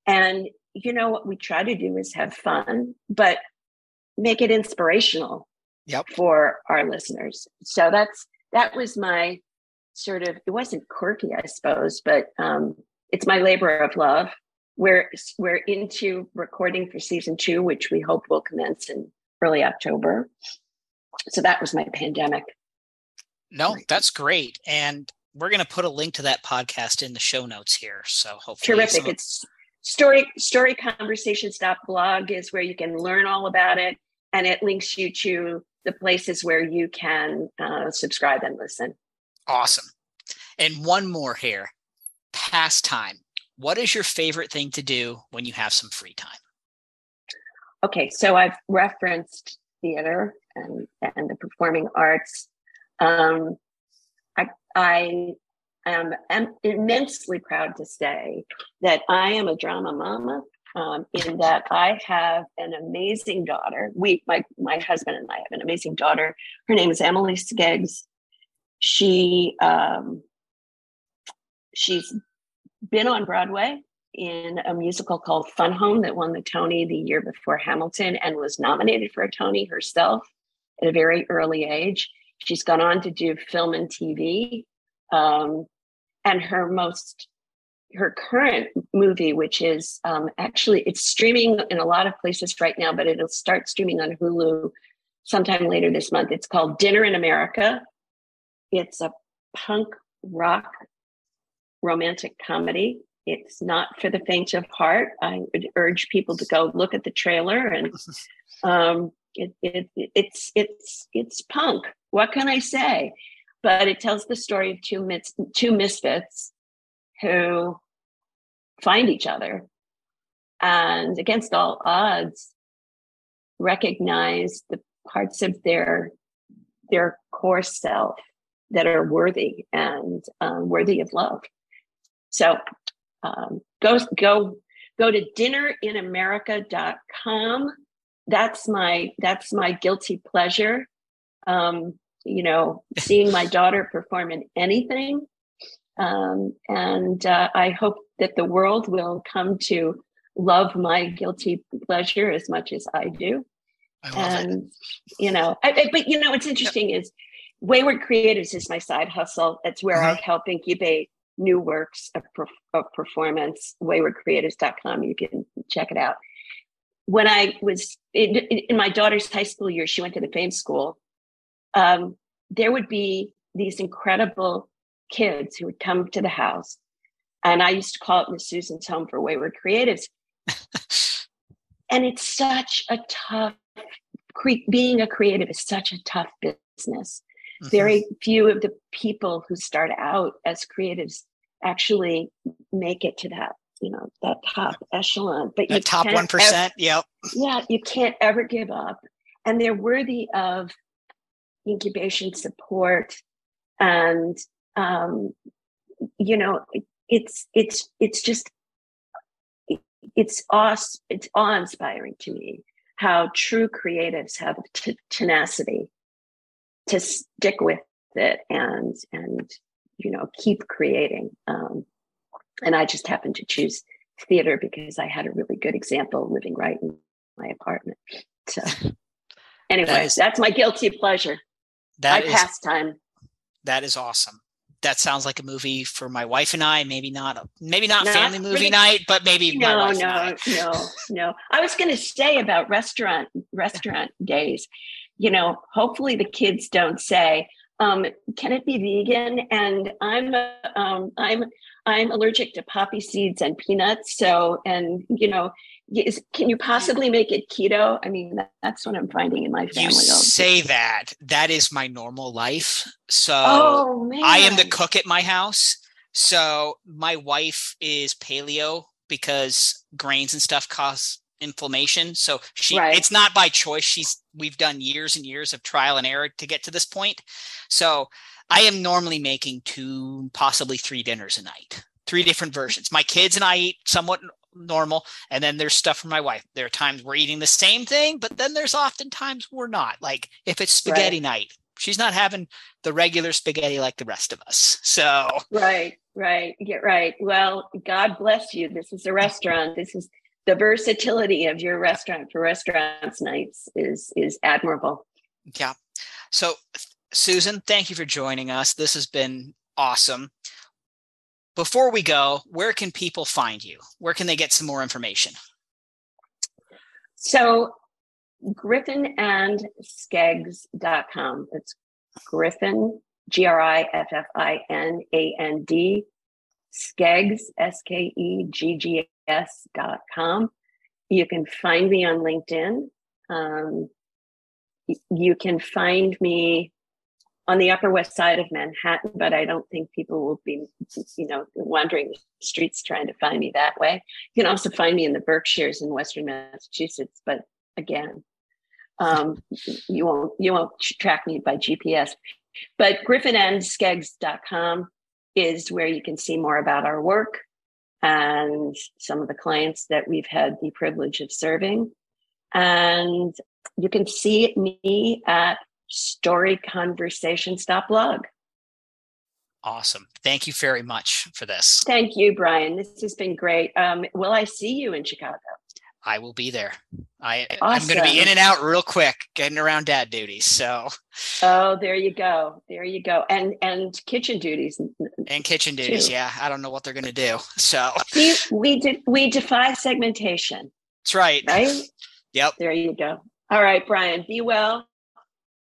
And you know what we try to do is have fun, but make it inspirational yep. for our listeners. So that's that was my sort of it wasn't quirky, I suppose, but um, it's my labor of love. We're we're into recording for season two, which we hope will commence in early October. So that was my pandemic. No, that's great. And we're going to put a link to that podcast in the show notes here. So hopefully, terrific. Some... It's story storyconversations.blog is where you can learn all about it, and it links you to the places where you can uh, subscribe and listen. Awesome. And one more here, pastime. What is your favorite thing to do when you have some free time? Okay, so I've referenced theater and and the performing arts. Um, I am immensely proud to say that I am a drama mama. Um, in that I have an amazing daughter. We, my my husband and I have an amazing daughter. Her name is Emily Skeggs. She um, she's been on Broadway in a musical called Fun Home that won the Tony the year before Hamilton and was nominated for a Tony herself at a very early age. She's gone on to do film and TV. Um, and her most, her current movie, which is um, actually, it's streaming in a lot of places right now, but it'll start streaming on Hulu sometime later this month. It's called Dinner in America. It's a punk rock romantic comedy. It's not for the faint of heart. I would urge people to go look at the trailer and um, it, it, it's it's it's punk. What can I say? But it tells the story of two mis- two misfits who find each other and against all odds recognize the parts of their their core self that are worthy and um, worthy of love. So um, go go go to dinnerinamerica.com that's my that's my guilty pleasure. Um, you know seeing my daughter perform in anything. Um, and uh, i hope that the world will come to love my guilty pleasure as much as i do. And it. you know I, I, but you know what's interesting is wayward creatives is my side hustle. It's where mm-hmm. i help incubate new works of, of performance. Waywardcreatives.com you can check it out when I was in, in, my daughter's high school year, she went to the Fame School. Um, there would be these incredible kids who would come to the house, and I used to call it Miss Susan's home for wayward creatives. and it's such a tough. Cre- being a creative is such a tough business. Mm-hmm. Very few of the people who start out as creatives actually make it to that you know that top echelon but the top 1% ever, yep. yeah you can't ever give up. And they're worthy of incubation support and um, you know it's it's it's just it's awe it's awe inspiring to me how true creatives have t- tenacity to stick with it and and you know keep creating um, and I just happened to choose theater because I had a really good example living right in my apartment. So, anyway, that is, that's my guilty pleasure. That my is, pastime. That is awesome. That sounds like a movie for my wife and I. Maybe not, maybe not, not family movie really, night, but maybe no, no, no, no. I was going to say about restaurant restaurant days. You know, hopefully the kids don't say, um, "Can it be vegan?" And I'm, um, I'm I'm allergic to poppy seeds and peanuts. So, and you know, Is, can you possibly make it keto? I mean, that, that's what I'm finding in my family. You say that. That is my normal life. So oh. I am the cook at my house. So my wife is paleo because grains and stuff cause inflammation. So she Right. it's not by choice. She's we've done years and years of trial and error to get to this point. So I am normally making two, possibly three dinners a night, three different versions. My kids and I eat somewhat normal, and then there's stuff for my wife. There are times we're eating the same thing, but then there's often times we're not. Like if it's spaghetti night, she's not having the regular spaghetti like the rest of us. So Right, right. Yeah, right. Well, God bless you. This is a restaurant. This is the versatility of your restaurant for restaurants nights is is admirable. Yeah. So, Susan, thank you for joining us. This has been awesome. Before we go, where can people find you? Where can they get some more information? So Griffin and Skeggs.com. It's Griffin, G R I F F I N A N D, Skeggs, S K E G G S dot com. You can find me on LinkedIn. Um, you can find me on the Upper West Side of Manhattan, but I don't think people will be, you know, wandering the streets trying to find me that way. You can also find me in the Berkshires in Western Massachusetts, but again, um, you won't you won't track me by GPS. But griffinandskeggs.com is where you can see more about our work and some of the clients that we've had the privilege of serving. And you can see me at storyconversations.blog. Awesome. Thank you very much for this. Thank you, Brian. This has been great. Um, will I see you in Chicago? I will be there. I, I'm going to be in and out real quick, getting around dad duties. So, Oh, there you go. There you go. And and kitchen duties. and kitchen duties. Two. Yeah. I don't know what they're going to do. So, See, we did we defy segmentation, that's right. right? Yep. There you go. All right, Brian. Be well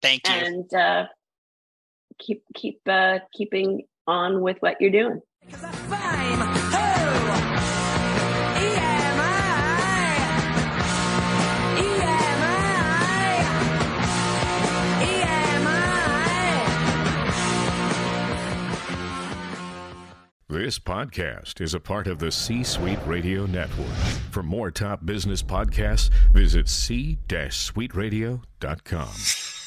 Thank you. and uh, keep keep uh, keeping on with what you're doing. Cause I fame, EMI, EMI, This podcast is a part of the C Suite Radio Network. For more top business podcasts, visit c-suiteradio.com.